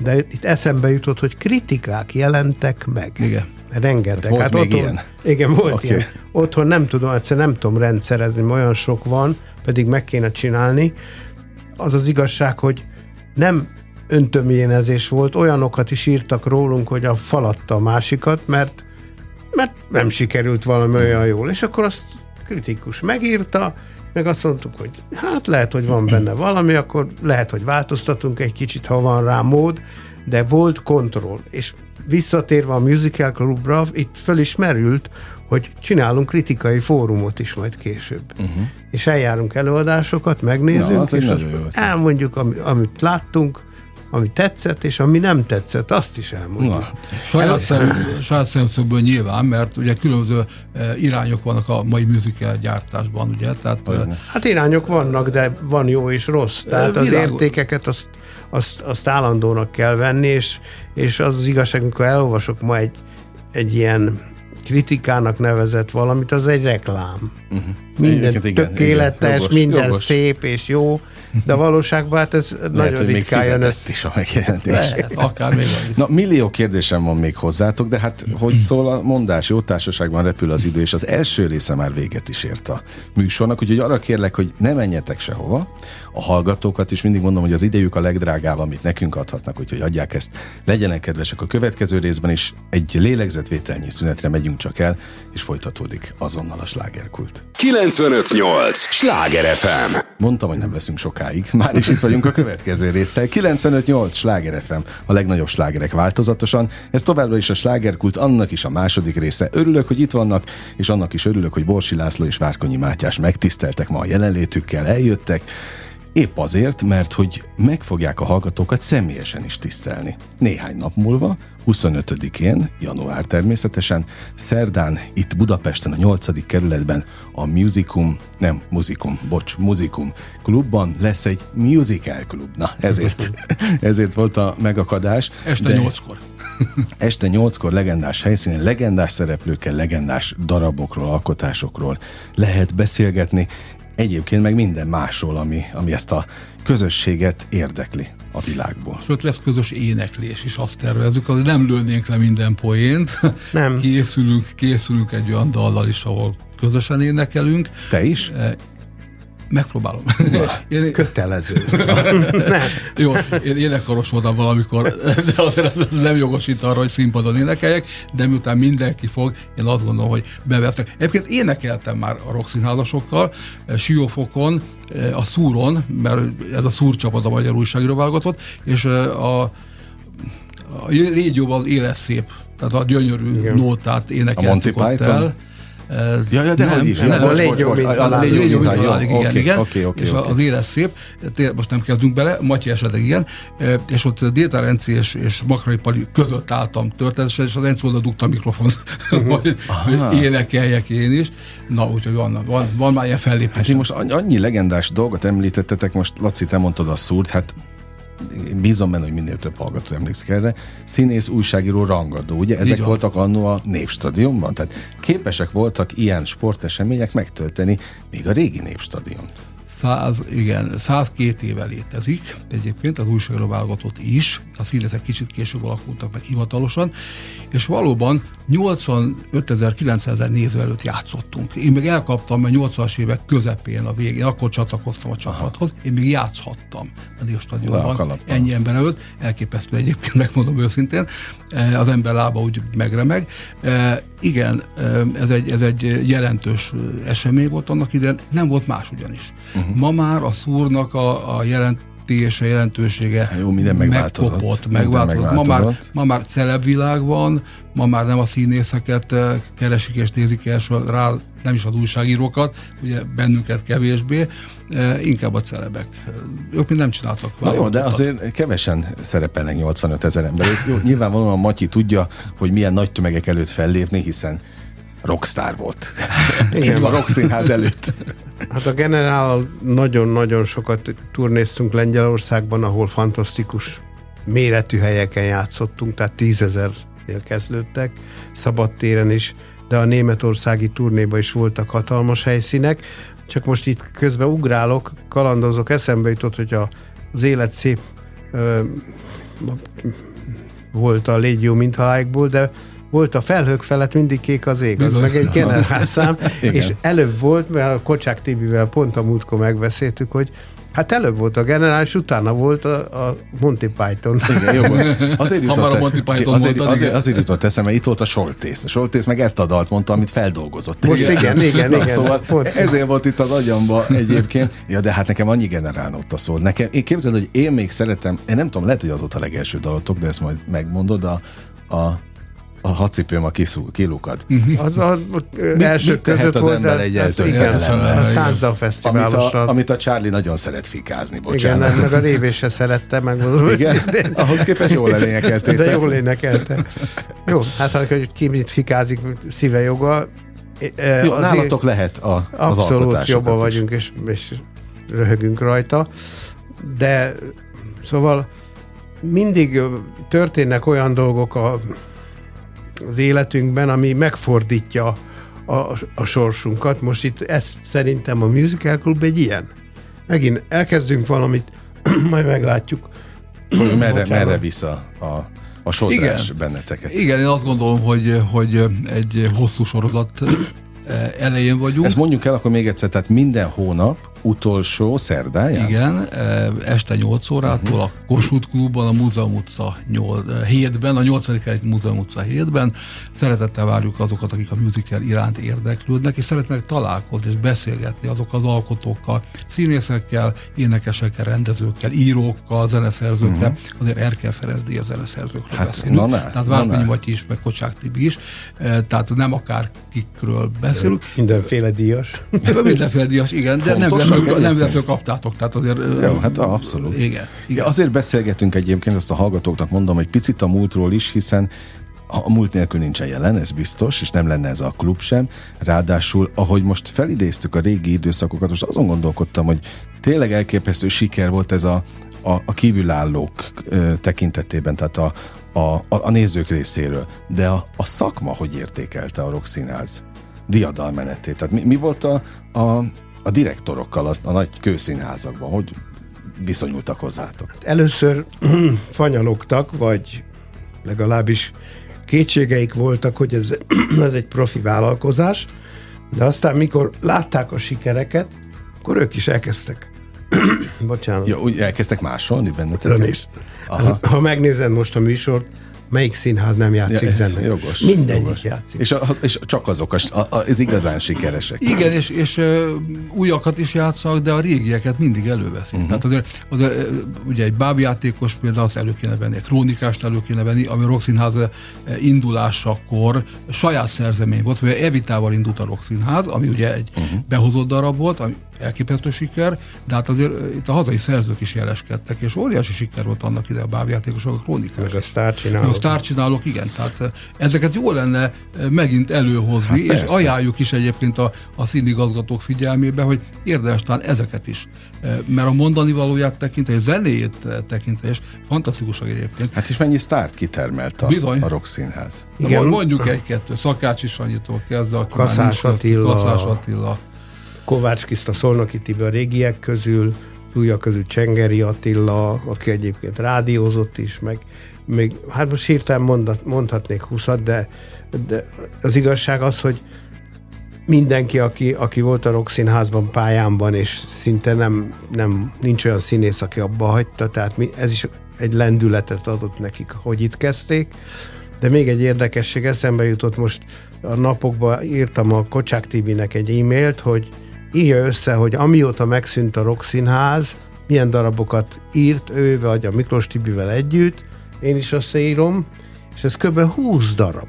de itt eszembe jutott, hogy kritikák jelentek meg. Igen. Rengeteg. Hát, hát még otthon, ilyen? Igen, volt okay. ilyen. Otthon nem tudom, egyszerűen nem tudom rendszerezni, olyan sok van, pedig meg kéne csinálni az az igazság, hogy nem öntömjénezés volt, olyanokat is írtak rólunk, hogy a falatta a másikat, mert, mert nem sikerült valami olyan jól. És akkor azt kritikus megírta, meg azt mondtuk, hogy hát lehet, hogy van benne valami, akkor lehet, hogy változtatunk egy kicsit, ha van rá mód, de volt kontroll. És visszatérve a Musical Clubra, itt fölismerült, hogy csinálunk kritikai fórumot is majd később. Uh-huh. És eljárunk előadásokat, megnézzük, ja, az és azt elmondjuk, amit láttunk, ami tetszett, és ami nem tetszett, azt is elmondjuk. Saját, szem, saját szemszögből nyilván, mert ugye különböző e, irányok vannak a mai musical gyártásban, ugye? Tehát, e, hát irányok vannak, de van jó és rossz. Tehát az értékeket azt, azt, azt állandónak kell venni, és, és az az igazság, amikor elolvasok ma egy, egy ilyen kritikának nevezett valamit, az egy reklám. Uh-huh. minden igen, tökéletes, igen, jogos, minden jogos. szép és jó, de valóságban hát ez Lehet, nagyon ritkán jön ez. is a megjelentés. Lehet, akár még Na, millió kérdésem van még hozzátok, de hát hogy szól a mondás, jó társaságban repül az idő, és az első része már véget is ért a műsornak, úgyhogy arra kérlek, hogy ne menjetek sehova, a hallgatókat is mindig mondom, hogy az idejük a legdrágább, amit nekünk adhatnak, úgyhogy adják ezt. Legyenek kedvesek a következő részben is, egy lélegzetvételnyi szünetre megyünk csak el, és folytatódik azonnal a slágerkult. 958! Sláger FM! Mondtam, hogy nem veszünk sokáig, már is itt vagyunk a következő résszel. 958! Sláger FM, a legnagyobb slágerek változatosan. Ez továbbra is a slágerkult, annak is a második része. Örülök, hogy itt vannak, és annak is örülök, hogy Borsi László és Várkonyi Mátyás megtiszteltek ma a jelenlétükkel, eljöttek. Épp azért, mert hogy meg fogják a hallgatókat személyesen is tisztelni. Néhány nap múlva, 25-én, január természetesen, szerdán itt Budapesten a 8. kerületben a Musicum, nem Musicum, bocs, Musicum klubban lesz egy musical klub. Na, ezért, ezért volt a megakadás. Este de... 8-kor. Este nyolckor legendás helyszínen, legendás szereplőkkel, legendás darabokról, alkotásokról lehet beszélgetni, egyébként meg minden másról, ami, ami ezt a közösséget érdekli a világból. Sőt, lesz közös éneklés is, azt tervezzük, azért nem lőnénk le minden poént. Nem. készülünk, készülünk egy olyan dallal is, ahol közösen énekelünk. Te is? Megpróbálom. Én... Kötelező. Jó, én énekaros voltam valamikor, de azért nem jogosít arra, hogy színpadon énekeljek, de miután mindenki fog, én azt gondolom, hogy bevettek. Egyébként énekeltem már a rockszínházasokkal, Siófokon, a Szúron, mert ez a Szúr csapat a Magyar Újságíró válogatott, és a, a régióban élet szép, tehát a gyönyörű Igen. nótát énekeltük a Monty ott Python? el Ja, ja, de nem, hogy is. Nem, a légy jó, mint halál. Légy jó, mint halál, igen, igen. És az élet szép, most nem kezdünk bele, Matyi esetleg igen, és ott Déta Renci és, és Makrai Pali között álltam történetesen, és az Renci oda dugta a mikrofon, hogy, hogy énekeljek én is. Na, úgyhogy van, van, van már ilyen fellépés. Hát most annyi legendás dolgot említettetek, most Laci, te mondtad a szúrt, hát bízom benne, hogy minél több hallgató emlékszik erre, színész, újságíró, rangadó, ugye? Ezek voltak annó a Névstadionban, tehát képesek voltak ilyen sportesemények megtölteni még a régi Névstadiont száz, igen, 102 éve létezik, egyébként az újságíró válogatott is, a színezek kicsit később alakultak meg hivatalosan, és valóban 85 ezer, 90 ezer néző előtt játszottunk. Én még elkaptam, mert 80-as évek közepén a végén, akkor csatlakoztam a csapathoz, én még játszhattam a Dél ennyi ember előtt, elképesztő egyébként, megmondom őszintén, e, az ember lába úgy megremeg. E, igen, e, ez egy, ez egy jelentős esemény volt annak idején, nem volt más ugyanis. Uh-huh. Ma már a szúrnak a, a jelent jelentése, jelentősége Jó, minden megváltozott. Megkopott, megváltozott. Minden megváltozott. Ma, már, ma már celebvilág van, ma már nem a színészeket eh, keresik és nézik el, rá nem is az újságírókat, ugye bennünket kevésbé, eh, inkább a celebek. Ők mind nem csináltak Na jó, de azért kevesen szerepelnek 85 ezer ember. Jó, nyilvánvalóan Matyi tudja, hogy milyen nagy tömegek előtt fellépni, hiszen rockstar volt. Igen. a rockszínház előtt. Hát a generál nagyon-nagyon sokat turnéztunk Lengyelországban, ahol fantasztikus méretű helyeken játszottunk, tehát tízezernél kezdődtek, szabadtéren is, de a németországi turnéba is voltak hatalmas helyszínek. Csak most itt közben ugrálok, kalandozok, eszembe jutott, hogy a, az élet szép ö, volt a Légy mint haláikból, de volt a felhők felett mindig kék az ég, az meg egy generálszám, és előbb volt, mert a Kocsák Tibivel pont a múltkor megbeszéltük, hogy Hát előbb volt a generális, utána volt a, a Monty Python. Igen, jó, azért jutott, a Monty Python azért, mondtad, azért, azért jutott eszembe, itt volt a Soltész. A Soltész meg ezt a dalt mondta, amit feldolgozott. Most igen, igen, igen. igen szóval pont. ezért volt itt az agyamba egyébként. Ja, de hát nekem annyi generál ott a szó. Nekem, én képzeld, hogy én még szeretem, én nem tudom, lehet, hogy az volt a legelső dalotok, de ezt majd megmondod, a, a a hacipőm a kilukad. Uh-huh. Az a mit, első mit között az ember egy eltöltött Az Tánza Amit a, amit a Charlie nagyon szeret fikázni, bocsánat. Igen, meg a révés se szerette, megmondom Igen? Ahhoz képest jól elénekeltétek. De jól énekelte. Jó, hát ha ki mit fikázik, szíve joga. Jó, az nálatok lehet a, az Abszolút jobban vagyunk, és, és röhögünk rajta. De szóval mindig történnek olyan dolgok a az életünkben, ami megfordítja a, a sorsunkat. Most itt ez szerintem a Musical Club egy ilyen. Megint elkezdünk valamit, majd meglátjuk. Merre, merre visz a, a, a sodrás Igen. benneteket. Igen, én azt gondolom, hogy, hogy egy hosszú sorozat elején vagyunk. Ezt mondjuk el akkor még egyszer, tehát minden hónap utolsó szerdáján? Igen, eh, este 8 órától a Kossuth Klubban, a Múzeum utca 7-ben, a 8. egy Múzeum utca 7-ben. Szeretettel várjuk azokat, akik a musical iránt érdeklődnek, és szeretnek találkozni és beszélgetni azok az alkotókkal, színészekkel, énekesekkel, rendezőkkel, írókkal, zeneszerzőkkel. Uh-huh. Azért Erkel Ferenc Díaz zeneszerzőkről Hát, beszélünk. na ne, Tehát na Várkonyi. Matyi is, meg Kocsák Tibi is. Eh, Tehát nem akár kikről beszélünk. Mindenféle díjas. Mindenféle díjas, igen, de nem Nem egyébként. véletlenül kaptátok. Tehát azért, Jó, hát abszolút. Igen. Igen. igen. Azért beszélgetünk egyébként, ezt a hallgatóknak mondom, egy picit a múltról is, hiszen a múlt nélkül nincsen jelen, ez biztos, és nem lenne ez a klub sem. Ráadásul, ahogy most felidéztük a régi időszakokat, most azon gondolkodtam, hogy tényleg elképesztő siker volt ez a, a, a kívülállók ö, tekintetében, tehát a, a, a, nézők részéről. De a, a szakma hogy értékelte a Rokszínház diadalmenetét? Tehát mi, mi volt a, a, a direktorokkal az, a nagy kőszínházakban? Hogy viszonyultak hozzátok? Először fanyalogtak, vagy legalábbis kétségeik voltak, hogy ez, ez egy profi vállalkozás, de aztán mikor látták a sikereket, akkor ők is elkezdtek. Bocsánat. Ja, úgy elkezdtek másolni benne? Zenés. Aha. Ha megnézed most a műsort, melyik színház nem játszik Ja, ez zenét? jogos, Mindegyik jogos. játszik. És, a, és csak azok, a, a, az igazán sikeresek. Igen, és, és ö, újakat is játszanak, de a régieket mindig előveszik. Uh-huh. Tehát azért, azért ö, ugye egy bábjátékos például azt elő kéne venni, egy krónikást elő kéne venni, ami a Rokszínház ö, indulásakor saját szerzemény volt, hogy Evitával indult a Rokszínház, ami ugye egy uh-huh. behozott darab volt, ami elképesztő siker, de hát azért itt a hazai szerzők is jeleskedtek, és óriási siker volt annak ide a bábjátékosok, a krónikás. Meg a sztár Meg a sztárcsinálók, igen, tehát eh, ezeket jó lenne megint előhozni, Hát és persze. ajánljuk is egyébként a, a színigazgatók figyelmébe, hogy érdemes talán ezeket is, mert a mondani valóját tekintve, és zenéjét tekintve, és fantasztikusak egyébként. Hát és mennyi sztárt kitermelt a, Bizony. a Rokszínház? Igen. Igen. Mondjuk egy-kettő, Szakácsi Sanyitól kezdve, aki már Kaszás Attila. Kaszás Attila. Kovács Kiszta, Szolnoki Tibor régiek közül, újak közül Csengeri Attila, aki egyébként rádiózott is, meg még, hát most hirtelen mondat, mondhatnék húszat, de, de az igazság az, hogy mindenki, aki, aki volt a Rokszínházban pályámban, és szinte nem, nem, nincs olyan színész, aki abba hagyta, tehát mi, ez is egy lendületet adott nekik, hogy itt kezdték. De még egy érdekesség eszembe jutott most a napokban írtam a Kocsák Tibinek egy e-mailt, hogy írja össze, hogy amióta megszűnt a Rokszínház, milyen darabokat írt ő vagy a Miklós Tibivel együtt, én is összeírom, és ez kb. 20 darab.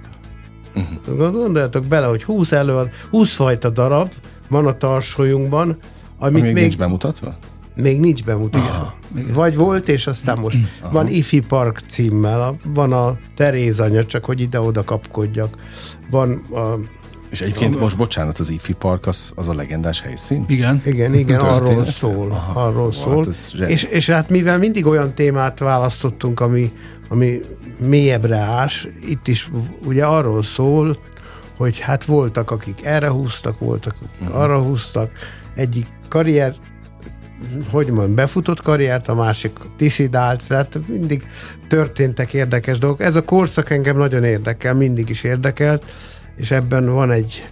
Uh-huh. Gondoljatok bele, hogy 20 előad, 20 fajta darab van a tarsolyunkban, amit Ami még, még nincs bemutatva? még nincs bemutatva. Vagy volt, és aztán most van Ifi Park címmel, van a Teréz anya, csak hogy ide-oda kapkodjak. Van a És egyébként most, bocsánat, az IFI Park az, az a legendás helyszín? Igen. Igen, igen, Történet? arról szól. Aha. arról szól. hát és, és hát mivel mindig olyan témát választottunk, ami, ami mélyebbre ás, itt is ugye arról szól, hogy hát voltak, akik erre húztak, voltak, akik Mhm. arra húztak. Egyik karrier hogy mondjam, befutott karriert, a másik diszidált, tehát mindig történtek érdekes dolgok. Ez a korszak engem nagyon érdekel, mindig is érdekelt, és ebben van egy,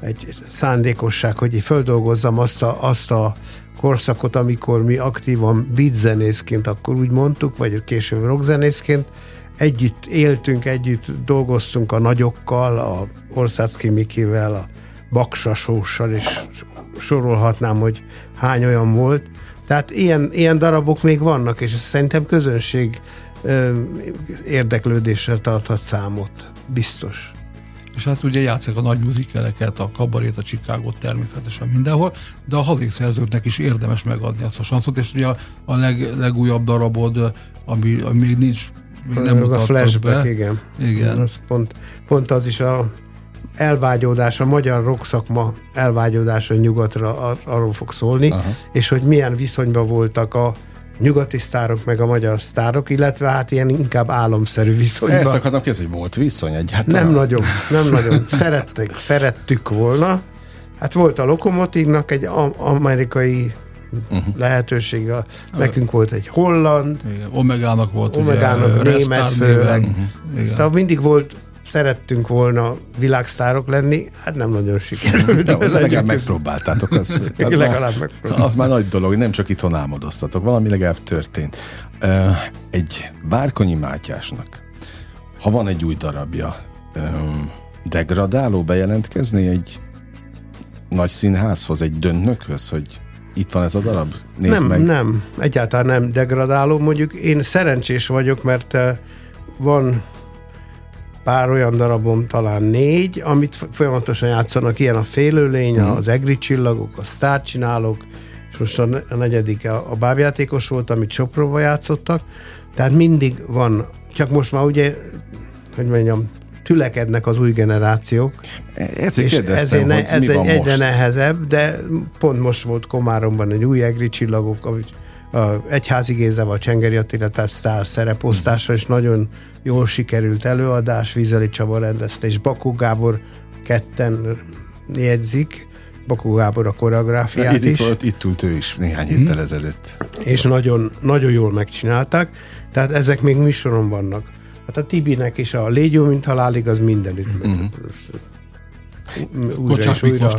egy szándékosság, hogy földolgozzam azt a, azt a korszakot, amikor mi aktívan beatzenészként, akkor úgy mondtuk, vagy később rockzenészként, együtt éltünk, együtt dolgoztunk a nagyokkal, a Orszácki Mikivel, a Baksasóssal, és sorolhatnám, hogy hány olyan volt. Tehát ilyen, ilyen darabok még vannak, és szerintem közönség ö, érdeklődésre tarthat számot. Biztos. És hát ugye játszik a nagy muzikáleket, a kabarét, a Chicago természetesen mindenhol, de a hazai szerzőknek is érdemes megadni azt a sanszot, és ugye a, a leg, legújabb darabod, ami, ami még nincs, még nem ez a flashback, be. igen. Igen. Az pont, pont az is a elvágyódás, a magyar rock szakma elvágyódása nyugatra ar- arról fog szólni, Aha. és hogy milyen viszonyban voltak a nyugati sztárok, meg a magyar sztárok, illetve hát ilyen inkább álomszerű viszonyban. Ezt akartam kérdezni, hogy volt viszony egyáltalán? Nem nagyon, nem nagyon. Szerettek, szerettük volna. Hát volt a Lokomotívnak egy amerikai uh-huh. lehetősége. Nekünk volt egy holland. Igen. Omegának volt Omegának ugye, német főleg. Uh-huh. Szóval mindig volt szerettünk volna világszárok lenni, hát nem nagyon sikerült. De, de legalább megpróbáltátok, az, az, legalább már, az már nagy dolog, nem csak itthon álmodoztatok, valami legalább történt. Egy Várkonyi Mátyásnak, ha van egy új darabja, degradáló bejelentkezni egy nagy színházhoz, egy döntnökhöz, hogy itt van ez a darab? Nézd nem, meg. nem, egyáltalán nem degradáló. Mondjuk én szerencsés vagyok, mert van pár olyan darabom, talán négy, amit folyamatosan játszanak, ilyen a Félőlény, mm. az Egri csillagok, a sztárcsinálók, és most a negyedik a, a bábjátékos volt, amit Sopróba játszottak, tehát mindig van, csak most már ugye, hogy mondjam, tülekednek az új generációk. Ezért és ezért ne, ez egy egyre nehezebb, de pont most volt Komáromban egy új Egri csillagok, amit Egyházi Gézával, Csengeri Attila, tehát sztár szereposztásra, és nagyon jól sikerült előadás, Vizeli Csaba rendezte, és Bakó Gábor ketten jegyzik, Bakó Gábor a koreográfiát itt, is. Itt, volt, itt ült ő is néhány hmm. héttel ezelőtt. És nagyon, nagyon jól megcsinálták, tehát ezek még műsoron vannak. Hát a Tibinek is a Légyó, mint halálig, az mindenütt. Mm-hmm. Újra Kocsák és újra.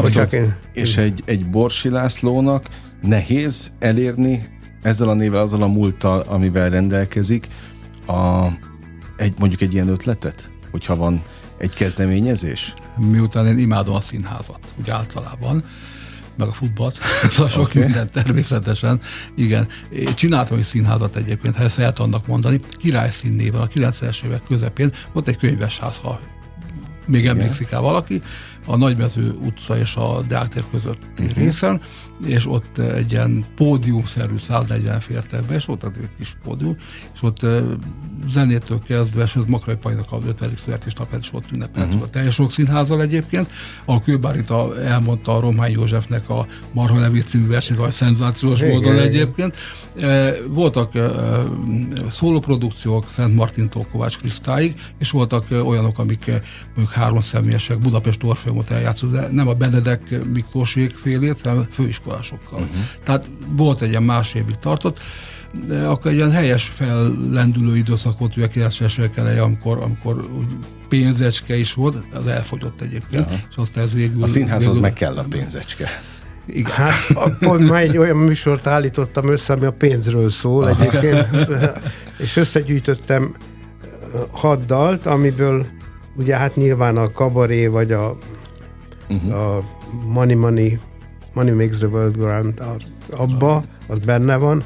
Bocsánat, és egy, egy Borsi Lászlónak nehéz elérni ezzel a nével, azzal a múlttal, amivel rendelkezik, a, egy, mondjuk egy ilyen ötletet, hogyha van egy kezdeményezés? Miután én imádom a színházat, úgy általában, meg a futballt, szóval sok okay. minden természetesen. Igen, én csináltam egy színházat egyébként, ha ezt lehet annak mondani, Király színnével a 90-es évek közepén volt egy könyvesház, ha még emlékszik el valaki, a Nagymező utca és a Deáltér közötti uh-huh. részen, és ott egy ilyen pódiumszerű 140 fértek be, és ott egy kis pódium, és ott zenétől kezdve, sőt Makrai Pajnak a 50. születésnapját is ott ünnepeltük uh-huh. a teljes színházal egyébként, a Kőbárita elmondta a Román Józsefnek a Marha Levi című versenyt, vagy szenzációs igen, módon igen. egyébként. Voltak szólóprodukciók Szent Martintól Kovács Krisztáig, és voltak olyanok, amik mondjuk három személyesek, Budapest Orfeumot eljátszó, de nem a Benedek Miklósék félét, hanem főiskolásokkal. Uh-huh. Tehát volt egy ilyen más évig tartott, de akkor egy ilyen helyes fellendülő időszak volt, ugye a 90-es évek eleje, amikor, amikor pénzecske is volt, az elfogyott egyébként, ja. és aztán ez végül... A színházhoz végül, meg kell a pénzecske. Igen. Hát pont már egy olyan műsort állítottam össze, ami a pénzről szól Aha. egyébként, és összegyűjtöttem hat dalt, amiből ugye hát nyilván a kabaré, vagy a, uh-huh. a Money Money, Money Makes the World Go Round abba, az benne van,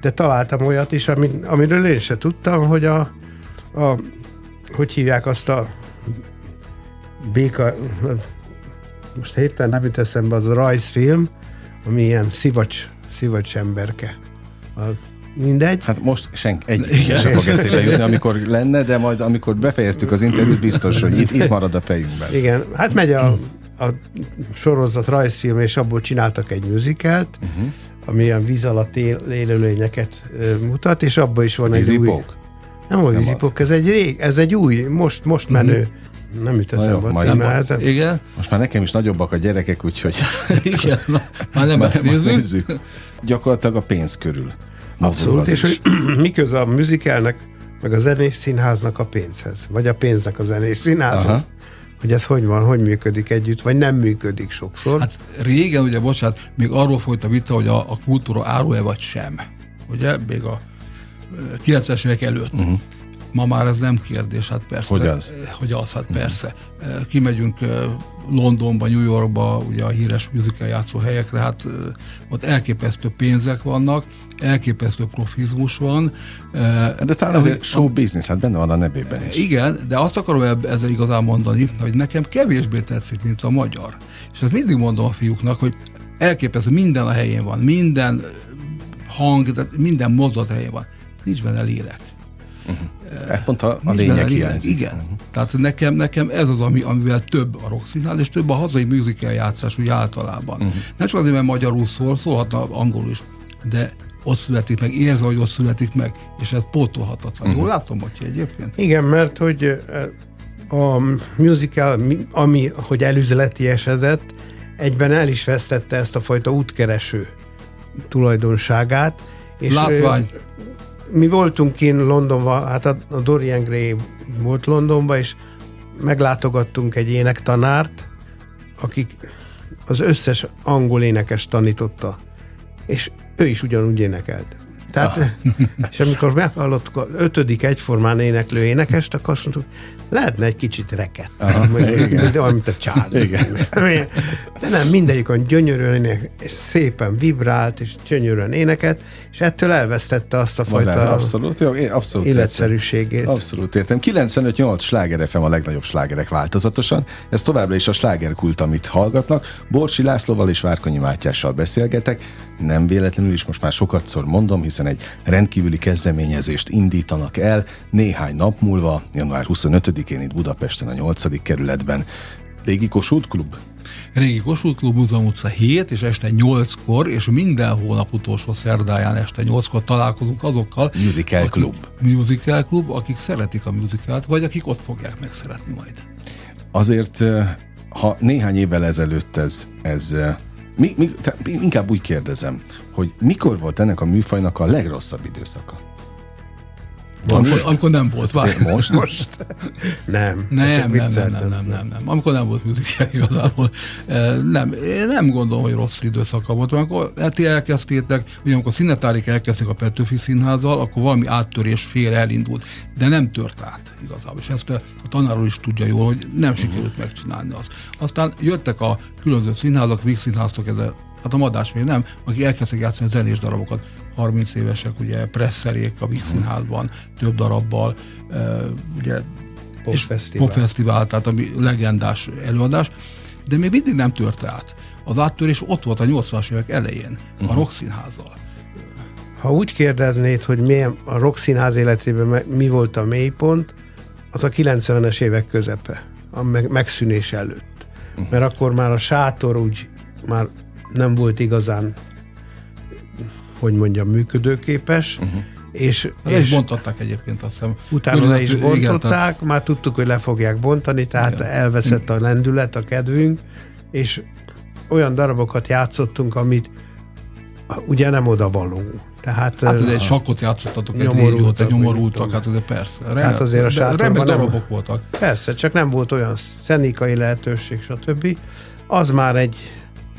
de találtam olyat is, amit, amiről én se tudtam, hogy a, a hogy hívják azt a béka, most héten nem jut eszembe, az a rajzfilm, ami ilyen szivacs, szivacs emberke. A, mindegy. Hát most senki egy sem fog eszébe jutni, amikor lenne, de majd amikor befejeztük az interjút, biztos, hogy itt, itt marad a fejünkben. Igen, hát megy a, a sorozat rajzfilm, és abból csináltak egy musicalt, uh-huh. ami ilyen víz alatt él, élőlényeket mutat, és abban is van Vízipók? egy új... Nem a vízipók, ez egy rég, ez egy új, most, most menő. Uh-huh nem jut eszembe a címe. Igen. Most már nekem is nagyobbak a gyerekek, úgyhogy... Igen, már nem már azt nézzük. Gyakorlatilag a pénz körül. Abszolút, és hogy mi köze a műzikelnek, meg a zenés színháznak a pénzhez, vagy a pénznek a zenés színházhoz. Aha. Hogy ez hogy van, hogy működik együtt, vagy nem működik sokszor. Hát régen, ugye, bocsánat, még arról folyt a vita, hogy a, a kultúra árul-e vagy sem. Ugye, még a 90-es évek előtt. Uh-huh. Ma már ez nem kérdés, hát persze. Hogy az? Hogy az, hát persze. Kimegyünk Londonba, New Yorkba, ugye a híres musical játszó helyekre, hát ott elképesztő pénzek vannak, elképesztő profizmus van. De talán azért show business, hát benne van a nevében is. Igen, de azt akarom ezzel igazán mondani, hogy nekem kevésbé tetszik, mint a magyar. És ezt mindig mondom a fiúknak, hogy elképesztő, minden a helyén van, minden hang, tehát minden mozdulat helyén van. Nincs benne lélek. Uh-huh. Ez pont a, a lényeg hiányzik. Igen. Uh-huh. Tehát nekem, nekem ez az, ami, amivel több a rockszínház, és több a hazai musical játszás úgy általában. Uh-huh. Nem csak azért, mert magyarul szól, szólhatna angolul is, de ott születik meg, érzi, hogy ott születik meg, és ez pótolhatatlan. Uh-huh. Jól látom, hogy egyébként? Igen, mert hogy a musical, ami, hogy elüzleti esedett, egyben el is vesztette ezt a fajta útkereső tulajdonságát. És Látvány. Mi voltunk kint Londonban, hát a Dorian Gray volt Londonban, és meglátogattunk egy énektanárt, akik az összes angol énekes tanította, és ő is ugyanúgy énekelt. Tehát, ah. és amikor meghallottuk az ötödik egyformán éneklő énekest, akkor azt mondtuk, lehetne egy kicsit reket. de olyan, mint a Charlie. De nem, mindegyik olyan gyönyörűen és szépen vibrált, és gyönyörűen éneket, és ettől elvesztette azt a fajta Modern, abszolút, jó, én abszolút életszerűségét. Értem. Abszolút értem. 95-8 sláger FM a legnagyobb slágerek változatosan. Ez továbbra is a slágerkult, amit hallgatnak. Borsi Lászlóval és Várkonyi Mátyással beszélgetek. Nem véletlenül is most már sokatszor mondom, hiszen egy rendkívüli kezdeményezést indítanak el néhány nap múlva, január 25 én itt Budapesten a 8. kerületben. Régi Kossuth Klub? Régi Kossuth Klub, Múzeum utca 7, és este 8-kor, és minden hónap utolsó szerdáján este 8-kor találkozunk azokkal. Musical Klub. Musical Klub, akik szeretik a musicalt, vagy akik ott fogják megszeretni majd. Azért, ha néhány évvel ezelőtt ez, ez mi, mi, inkább úgy kérdezem, hogy mikor volt ennek a műfajnak a legrosszabb időszaka? Amikor, amikor nem volt, várj. Most? Most? nem. Nem, nem, nem, nem, nem, nem, nem. Amikor nem volt musical igazából. Nem, én nem gondolom, hogy rossz időszaka volt. Amikor ti elkezdtétek, ugye amikor színetárik elkezdték a Petőfi Színházzal, akkor valami áttörés fél elindult, de nem tört át igazából. És ezt a tanárról is tudja jól, hogy nem sikerült megcsinálni azt. Aztán jöttek a különböző színházak, Víg színháztok, ez a hát a madás még nem, akik elkezdtek játszani zenés darabokat. 30 évesek, ugye presszerék a Víg Színházban, több darabbal, ugye popfesztivál. popfesztivál, tehát ami legendás előadás, de még mindig nem tört át. Az áttörés ott volt a 80-as évek elején, uh-huh. a mhm. Rokszínházzal. Ha úgy kérdeznéd, hogy milyen a Rokszínház életében mi volt a mélypont, az a 90-es évek közepe, a megszűnés előtt. Uh-huh. Mert akkor már a sátor úgy már nem volt igazán hogy mondjam, működőképes, uh-huh. és, és is bontották egyébként azt hiszem. Utána le is bontották, igen, már tudtuk, hogy le fogják bontani, tehát igen. elveszett a lendület, a kedvünk, és olyan darabokat játszottunk, amit ugye nem oda valunk. Tehát, hát ugye egy sakkot játszottatok egy régiót, egy nyomorultak, hát ugye persze. Re, hát azért a sátorban darabok voltak. Persze, csak nem volt olyan szenikai lehetőség, stb. Az már egy,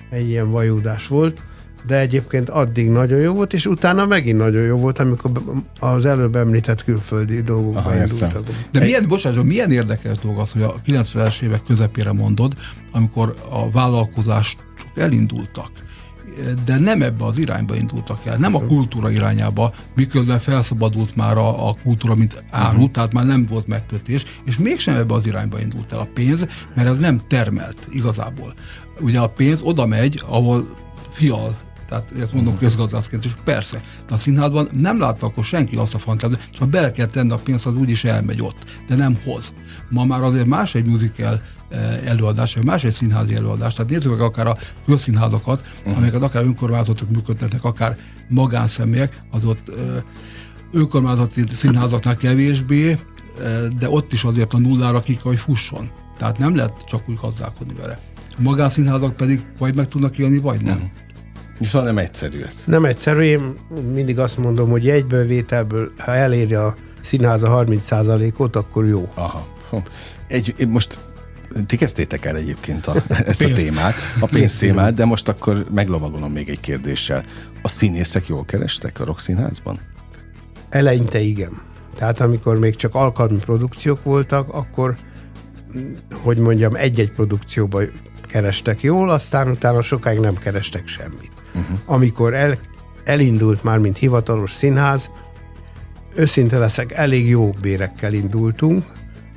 egy ilyen vajúdás volt de egyébként addig nagyon jó volt, és utána megint nagyon jó volt, amikor az előbb említett külföldi dolgokba Aha, indultak. De milyen, bocsánat, milyen érdekes dolog az, hogy a 90-es évek közepére mondod, amikor a vállalkozások elindultak, de nem ebbe az irányba indultak el, nem a kultúra irányába, miközben felszabadult már a, a kultúra, mint áru, uh-huh. tehát már nem volt megkötés, és mégsem ebbe az irányba indult el a pénz, mert ez nem termelt igazából. Ugye a pénz oda megy, ahol fial tehát ezt mondom közgazdászként, és persze, de a színházban nem látta akkor senki azt a fantáziát, ha bele kell tenni a pénzt, az úgyis elmegy ott, de nem hoz. Ma már azért más egy musical eh, előadás, vagy más egy színházi előadás. Tehát nézzük meg akár a közszínházakat, uh-huh. amelyeket akár önkormányzatok működtetnek, akár magánszemélyek, az ott eh, önkormányzati színházaknál kevésbé, eh, de ott is azért a nullára ki kell, hogy fusson. Tehát nem lehet csak úgy gazdálkodni vele. A magánszínházak pedig vagy meg tudnak élni, vagy nem. Uh-huh. Viszont nem egyszerű ez. Nem egyszerű, én mindig azt mondom, hogy egyből vételből, ha eléri a színház a 30%-ot, akkor jó. Aha. Egy, most ti kezdtétek el egyébként a, ezt a témát, a pénztémát, de most akkor meglovagolom még egy kérdéssel. A színészek jól kerestek a Színházban? Eleinte igen. Tehát amikor még csak alkalmi produkciók voltak, akkor hogy mondjam, egy-egy produkcióban kerestek jól, aztán utána sokáig nem kerestek semmit. Uh-huh. Amikor el, elindult már, mint hivatalos színház, őszinte leszek, elég jó bérekkel indultunk,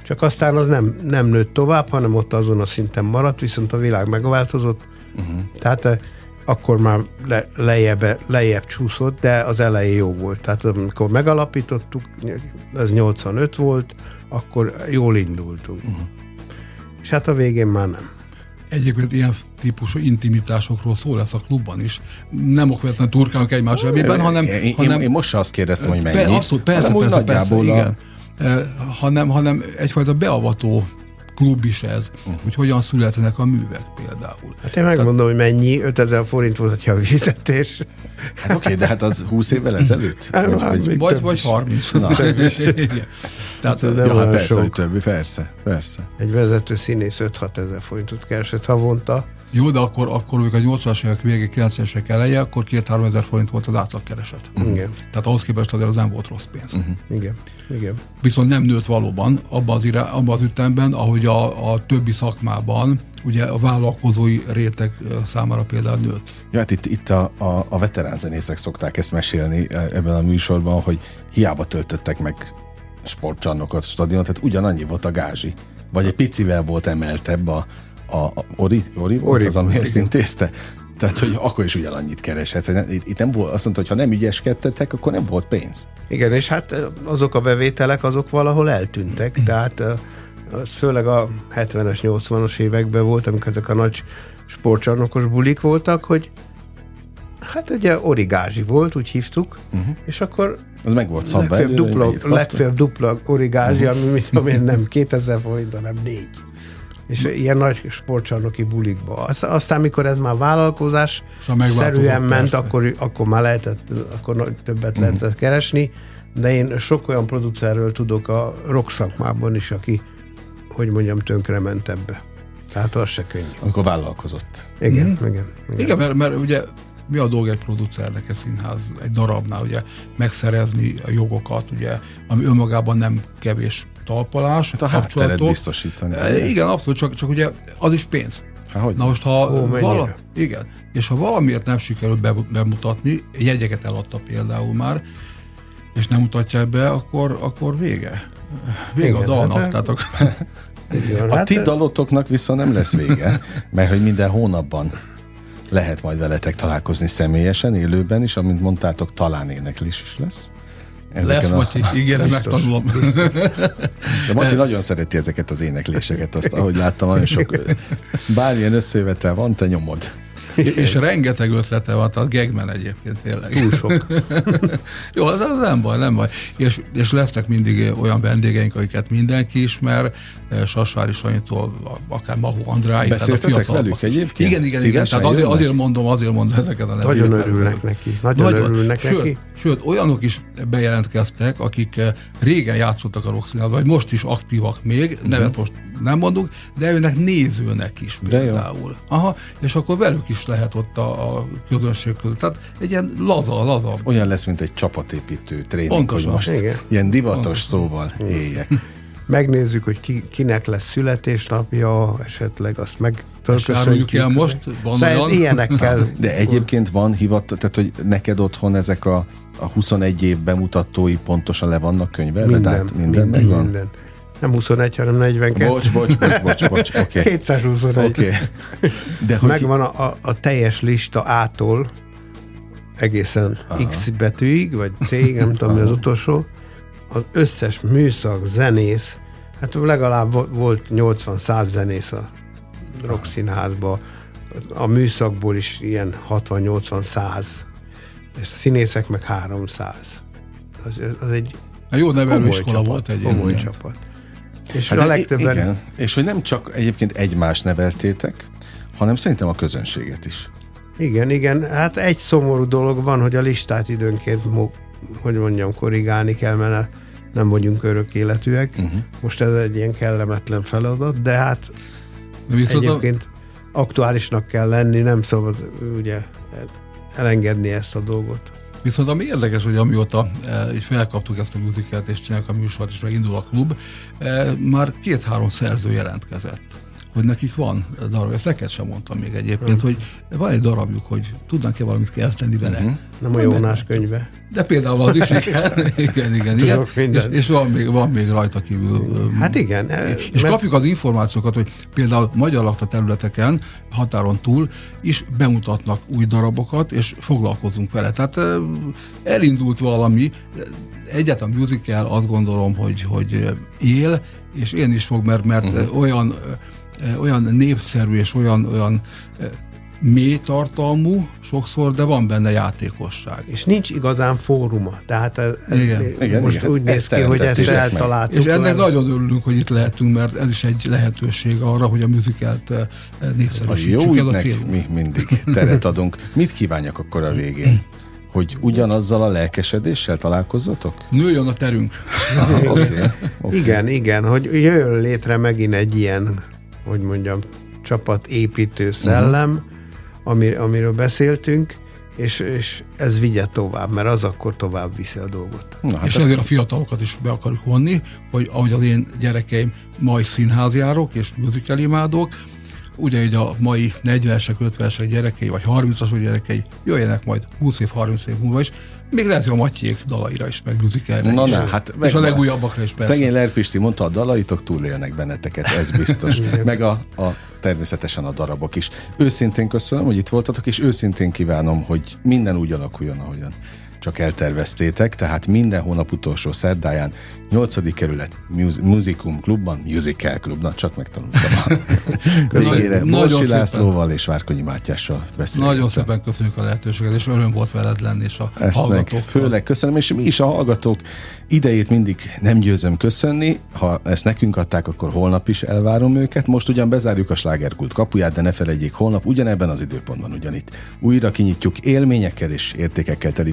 csak aztán az nem, nem nőtt tovább, hanem ott azon a szinten maradt, viszont a világ megváltozott, uh-huh. tehát eh, akkor már le, lejjebb, lejjebb csúszott, de az elején jó volt. Tehát amikor megalapítottuk, ez 85 volt, akkor jól indultunk. Uh-huh. És hát a végén már nem. Egyébként ilyen típusú intimitásokról szó lesz a klubban is. Nem okvetlen turkálunk egymás zsebében, hanem... Én, hanem én, én most se azt kérdeztem, hogy mennyi. Abszolút, persze, hanem persze, persze, nagyjából igen. Hanem, hanem egyfajta beavató klub is ez, uh-huh. hogy hogyan születnek a művek például. Hát én megmondom, hogy mennyi, 5000 forint volt a fizetés. Hát oké, de hát az 20 évvel ezelőtt? Hát, Vagy- hát vagy- még Vagy, több vagy is. 30. Na. Tehát, Nem Ja, hát persze, sok. hogy többi, persze, persze. Egy vezető színész 5-6 ezer forintot keresett havonta. Jó, de akkor, akkor még a 80-as évek végé, 90-es évek eleje, akkor 2-3 ezer forint volt az átlagkereset. Igen, Tehát ahhoz képest azért az nem volt rossz pénz. Uh-huh. igen, igen. Viszont nem nőtt valóban abban az, irá, abban az ütemben, ahogy a, a többi szakmában, ugye a vállalkozói réteg számára például nőtt. Ja, hát itt, itt a, a, a veterán zenészek szokták ezt mesélni e, ebben a műsorban, hogy hiába töltöttek meg sportcsarnokot, stadionot, tehát ugyanannyi volt a gázsi. Vagy egy picivel volt emeltebb a, a, a Ori, Ori, Ori az, ami ezt intézte. Tehát, hogy akkor is ugyanannyit. Hogy nem- Itt, itt nem volt, azt mondta, hogy ha nem ügyeskedtetek, akkor nem volt pénz. Igen, és hát azok a bevételek, azok valahol eltűntek, tehát ö, az főleg a 70-es, 80-as években volt, amikor ezek a nagy sportcsarnokos bulik voltak, hogy hát ugye origázsi volt, úgy hívtuk, uh-huh. és akkor Az meg volt szabva előre, dupla, legfeljebb dupla origázsi, ami mit tudom én, nem 2000 forint, hanem négy. És ilyen nagy sportcsarnoki bulikba. Azt- Aztán, mikor ez már vállalkozás megváltozott, szerűen ment, persze. akkor, akkor már lehetett, akkor nagy- többet lehetett keresni, de én sok olyan producerről tudok a rock szakmában is, aki, hogy mondjam, tönkrement ebbe. Tehát az se könnyű. Amikor vállalkozott. Igen, mm. igen, igen. Igen, mert, mert ugye mi a dolga egy producernek egy színház, egy darabnál, ugye megszerezni a jogokat, ugye, ami önmagában nem kevés talpalás, Hát a kapcsolatok. biztosítani. E, Igen, abszolút, csak, csak ugye az is pénz. Hát, hogy Na most, ha Ó, vala, igen, és ha valamiért nem sikerül be, bemutatni, jegyeket eladta például már, és nem mutatja be, akkor, akkor vége. Vége Igen, a dalnak. hát- tehát akkor. A Hát, ti dalotoknak viszont nem lesz vége, mert hogy minden hónapban lehet majd veletek találkozni személyesen, élőben is, amint mondtátok, talán éneklés is lesz. Lesz, Ezeken a, Matyi, ígérem, Biztos, megtanulom. de Matyi nagyon szereti ezeket az énekléseket, azt ahogy láttam, nagyon sok bármilyen összejövetel van, te nyomod. És rengeteg ötlete van, tehát Gegmen egyébként tényleg. túl sok. Jó, az, az nem baj, nem baj. És, és lesznek mindig olyan vendégeink, akiket mindenki ismer, eh, Sasvári Sanyitól, akár Mahu Andrái. tehát a Beszéltetek velük egyébként? Igen, igen, igen. Tehát azért, azért mondom, azért mondom ezeket a neveket. Nagyon örülnek neki. Nagyon, örülnek sőt, neki. Sőt, olyanok is bejelentkeztek, akik eh, régen játszottak a rokszínházban, vagy most is aktívak még, uh-huh. nevet most nem mondunk, de őnek nézőnek is például. Aha, és akkor velük is lehet ott a, a közönség között. Tehát egy ilyen laza, laza. Olyan lesz, mint egy csapatépítő tréning, Pontosan. hogy most Igen. ilyen divatos Pontosan. szóval éljek. Megnézzük, hogy ki, kinek lesz születésnapja, esetleg azt meg És áruljuk el most, van Szóval ez olyan. ilyenekkel. De egyébként van hivat, tehát hogy neked otthon ezek a, a 21 év bemutatói pontosan le vannak könyvelve? minden, Tehát minden, minden, megvan? minden. Nem 21, hanem 42. Bocs, bocs, bocs, bocs, bocs, oké. 221. Oké. De hogy Megvan a, a, a teljes lista A-tól egészen Aha. X betűig, vagy C, nem tudom mi az utolsó, az összes műszak, zenész, hát legalább vo- volt 80-100 zenész a rockszínházban, a műszakból is ilyen 60-80-100, és színészek meg 300. Az, az egy Hát Jó komoly nevelőiskola csapat. volt egy Komoly csapat. És Hát a legtöbben... Igen, és hogy nem csak egyébként egymást neveltétek, hanem szerintem a közönséget is. Igen, igen. Hát egy szomorú dolog van, hogy a listát időnként, hogy mondjam, korrigálni kell, mert nem vagyunk örök életűek. Uh-huh. Most ez egy ilyen kellemetlen feladat, de hát De viszont a, egyébként aktuálisnak kell lenni, nem szabad ugye elengedni ezt a dolgot. Viszont ami érdekes, hogy amióta e, így felkaptuk ezt a muzikát, és csináljuk a műsort, és megindul a klub, e, már két-három szerző jelentkezett hogy nekik van darab, ezt neked sem mondtam még egyébként, hogy van egy darabjuk, hogy tudnánk-e valamit kezdeni vele. Uh-huh. Nem a Jónás könyve. De például az is, igen, igen, igen. És, és van, még, van még rajta kívül. öm, Hát igen. és kapjuk az információkat, hogy például magyar lakta területeken, határon túl is bemutatnak új darabokat, és foglalkozunk vele. Tehát ö, elindult valami, egyáltalán musical azt gondolom, hogy, hogy él, és én is fog, mert, mert uh-huh. olyan olyan népszerű és olyan, olyan mély tartalmú sokszor, de van benne játékosság. És nincs igazán fóruma. Tehát ez, Igen. Igen, most igen. úgy néz Ezt ki, hogy ezt eltaláltuk. És ennek mert- nagyon örülünk, hogy itt lehetünk, mert ez is egy lehetőség arra, hogy a műzikelt eh, A népszerűsítsük, ez a célunk. mi mindig teret adunk. Mit kívánjak akkor a végén? Hogy ugyanazzal a lelkesedéssel találkozzatok? Nőjön a terünk. Aha, okay, okay. Igen, igen, hogy jöjjön létre megint egy ilyen, hogy mondjam, csapatépítő szellem, uh-huh. ami, amiről beszéltünk, és, és ez vigye tovább, mert az akkor tovább viszi a dolgot. Na, hát és ezért a fiatalokat is be akarjuk vonni, hogy ahogy az én gyerekeim mai színházjárok és musical imádók, ugyanígy a mai 40-esek, 50-esek gyerekei, vagy 30-as gyerekei jöjjenek majd 20 év, 30 év múlva is, még lehet, hogy a Matyék dalaira is, meg musicalre Na, is. na, hát és a legújabbakra is persze. Szegény Lerpisti mondta, a dalaitok túlélnek benneteket, ez biztos. Meg a, a, természetesen a darabok is. Őszintén köszönöm, hogy itt voltatok, és őszintén kívánom, hogy minden úgy alakuljon, ahogyan csak elterveztétek, tehát minden hónap utolsó szerdáján 8. kerület Mus- Musicum klubban, Musical klubban, csak megtanultam. Végére szépen. Lászlóval és Várkonyi Mátyással beszélgettem. Nagyon szépen köszönjük a lehetőséget, és öröm volt veled lenni, és a Ezt meg hallgatókkal. főleg köszönöm, és mi is a hallgatók idejét mindig nem győzöm köszönni. Ha ezt nekünk adták, akkor holnap is elvárom őket. Most ugyan bezárjuk a slágerkult kapuját, de ne felejtjék, holnap ugyanebben az időpontban ugyanitt. Újra kinyitjuk élményekkel és értékekkel teli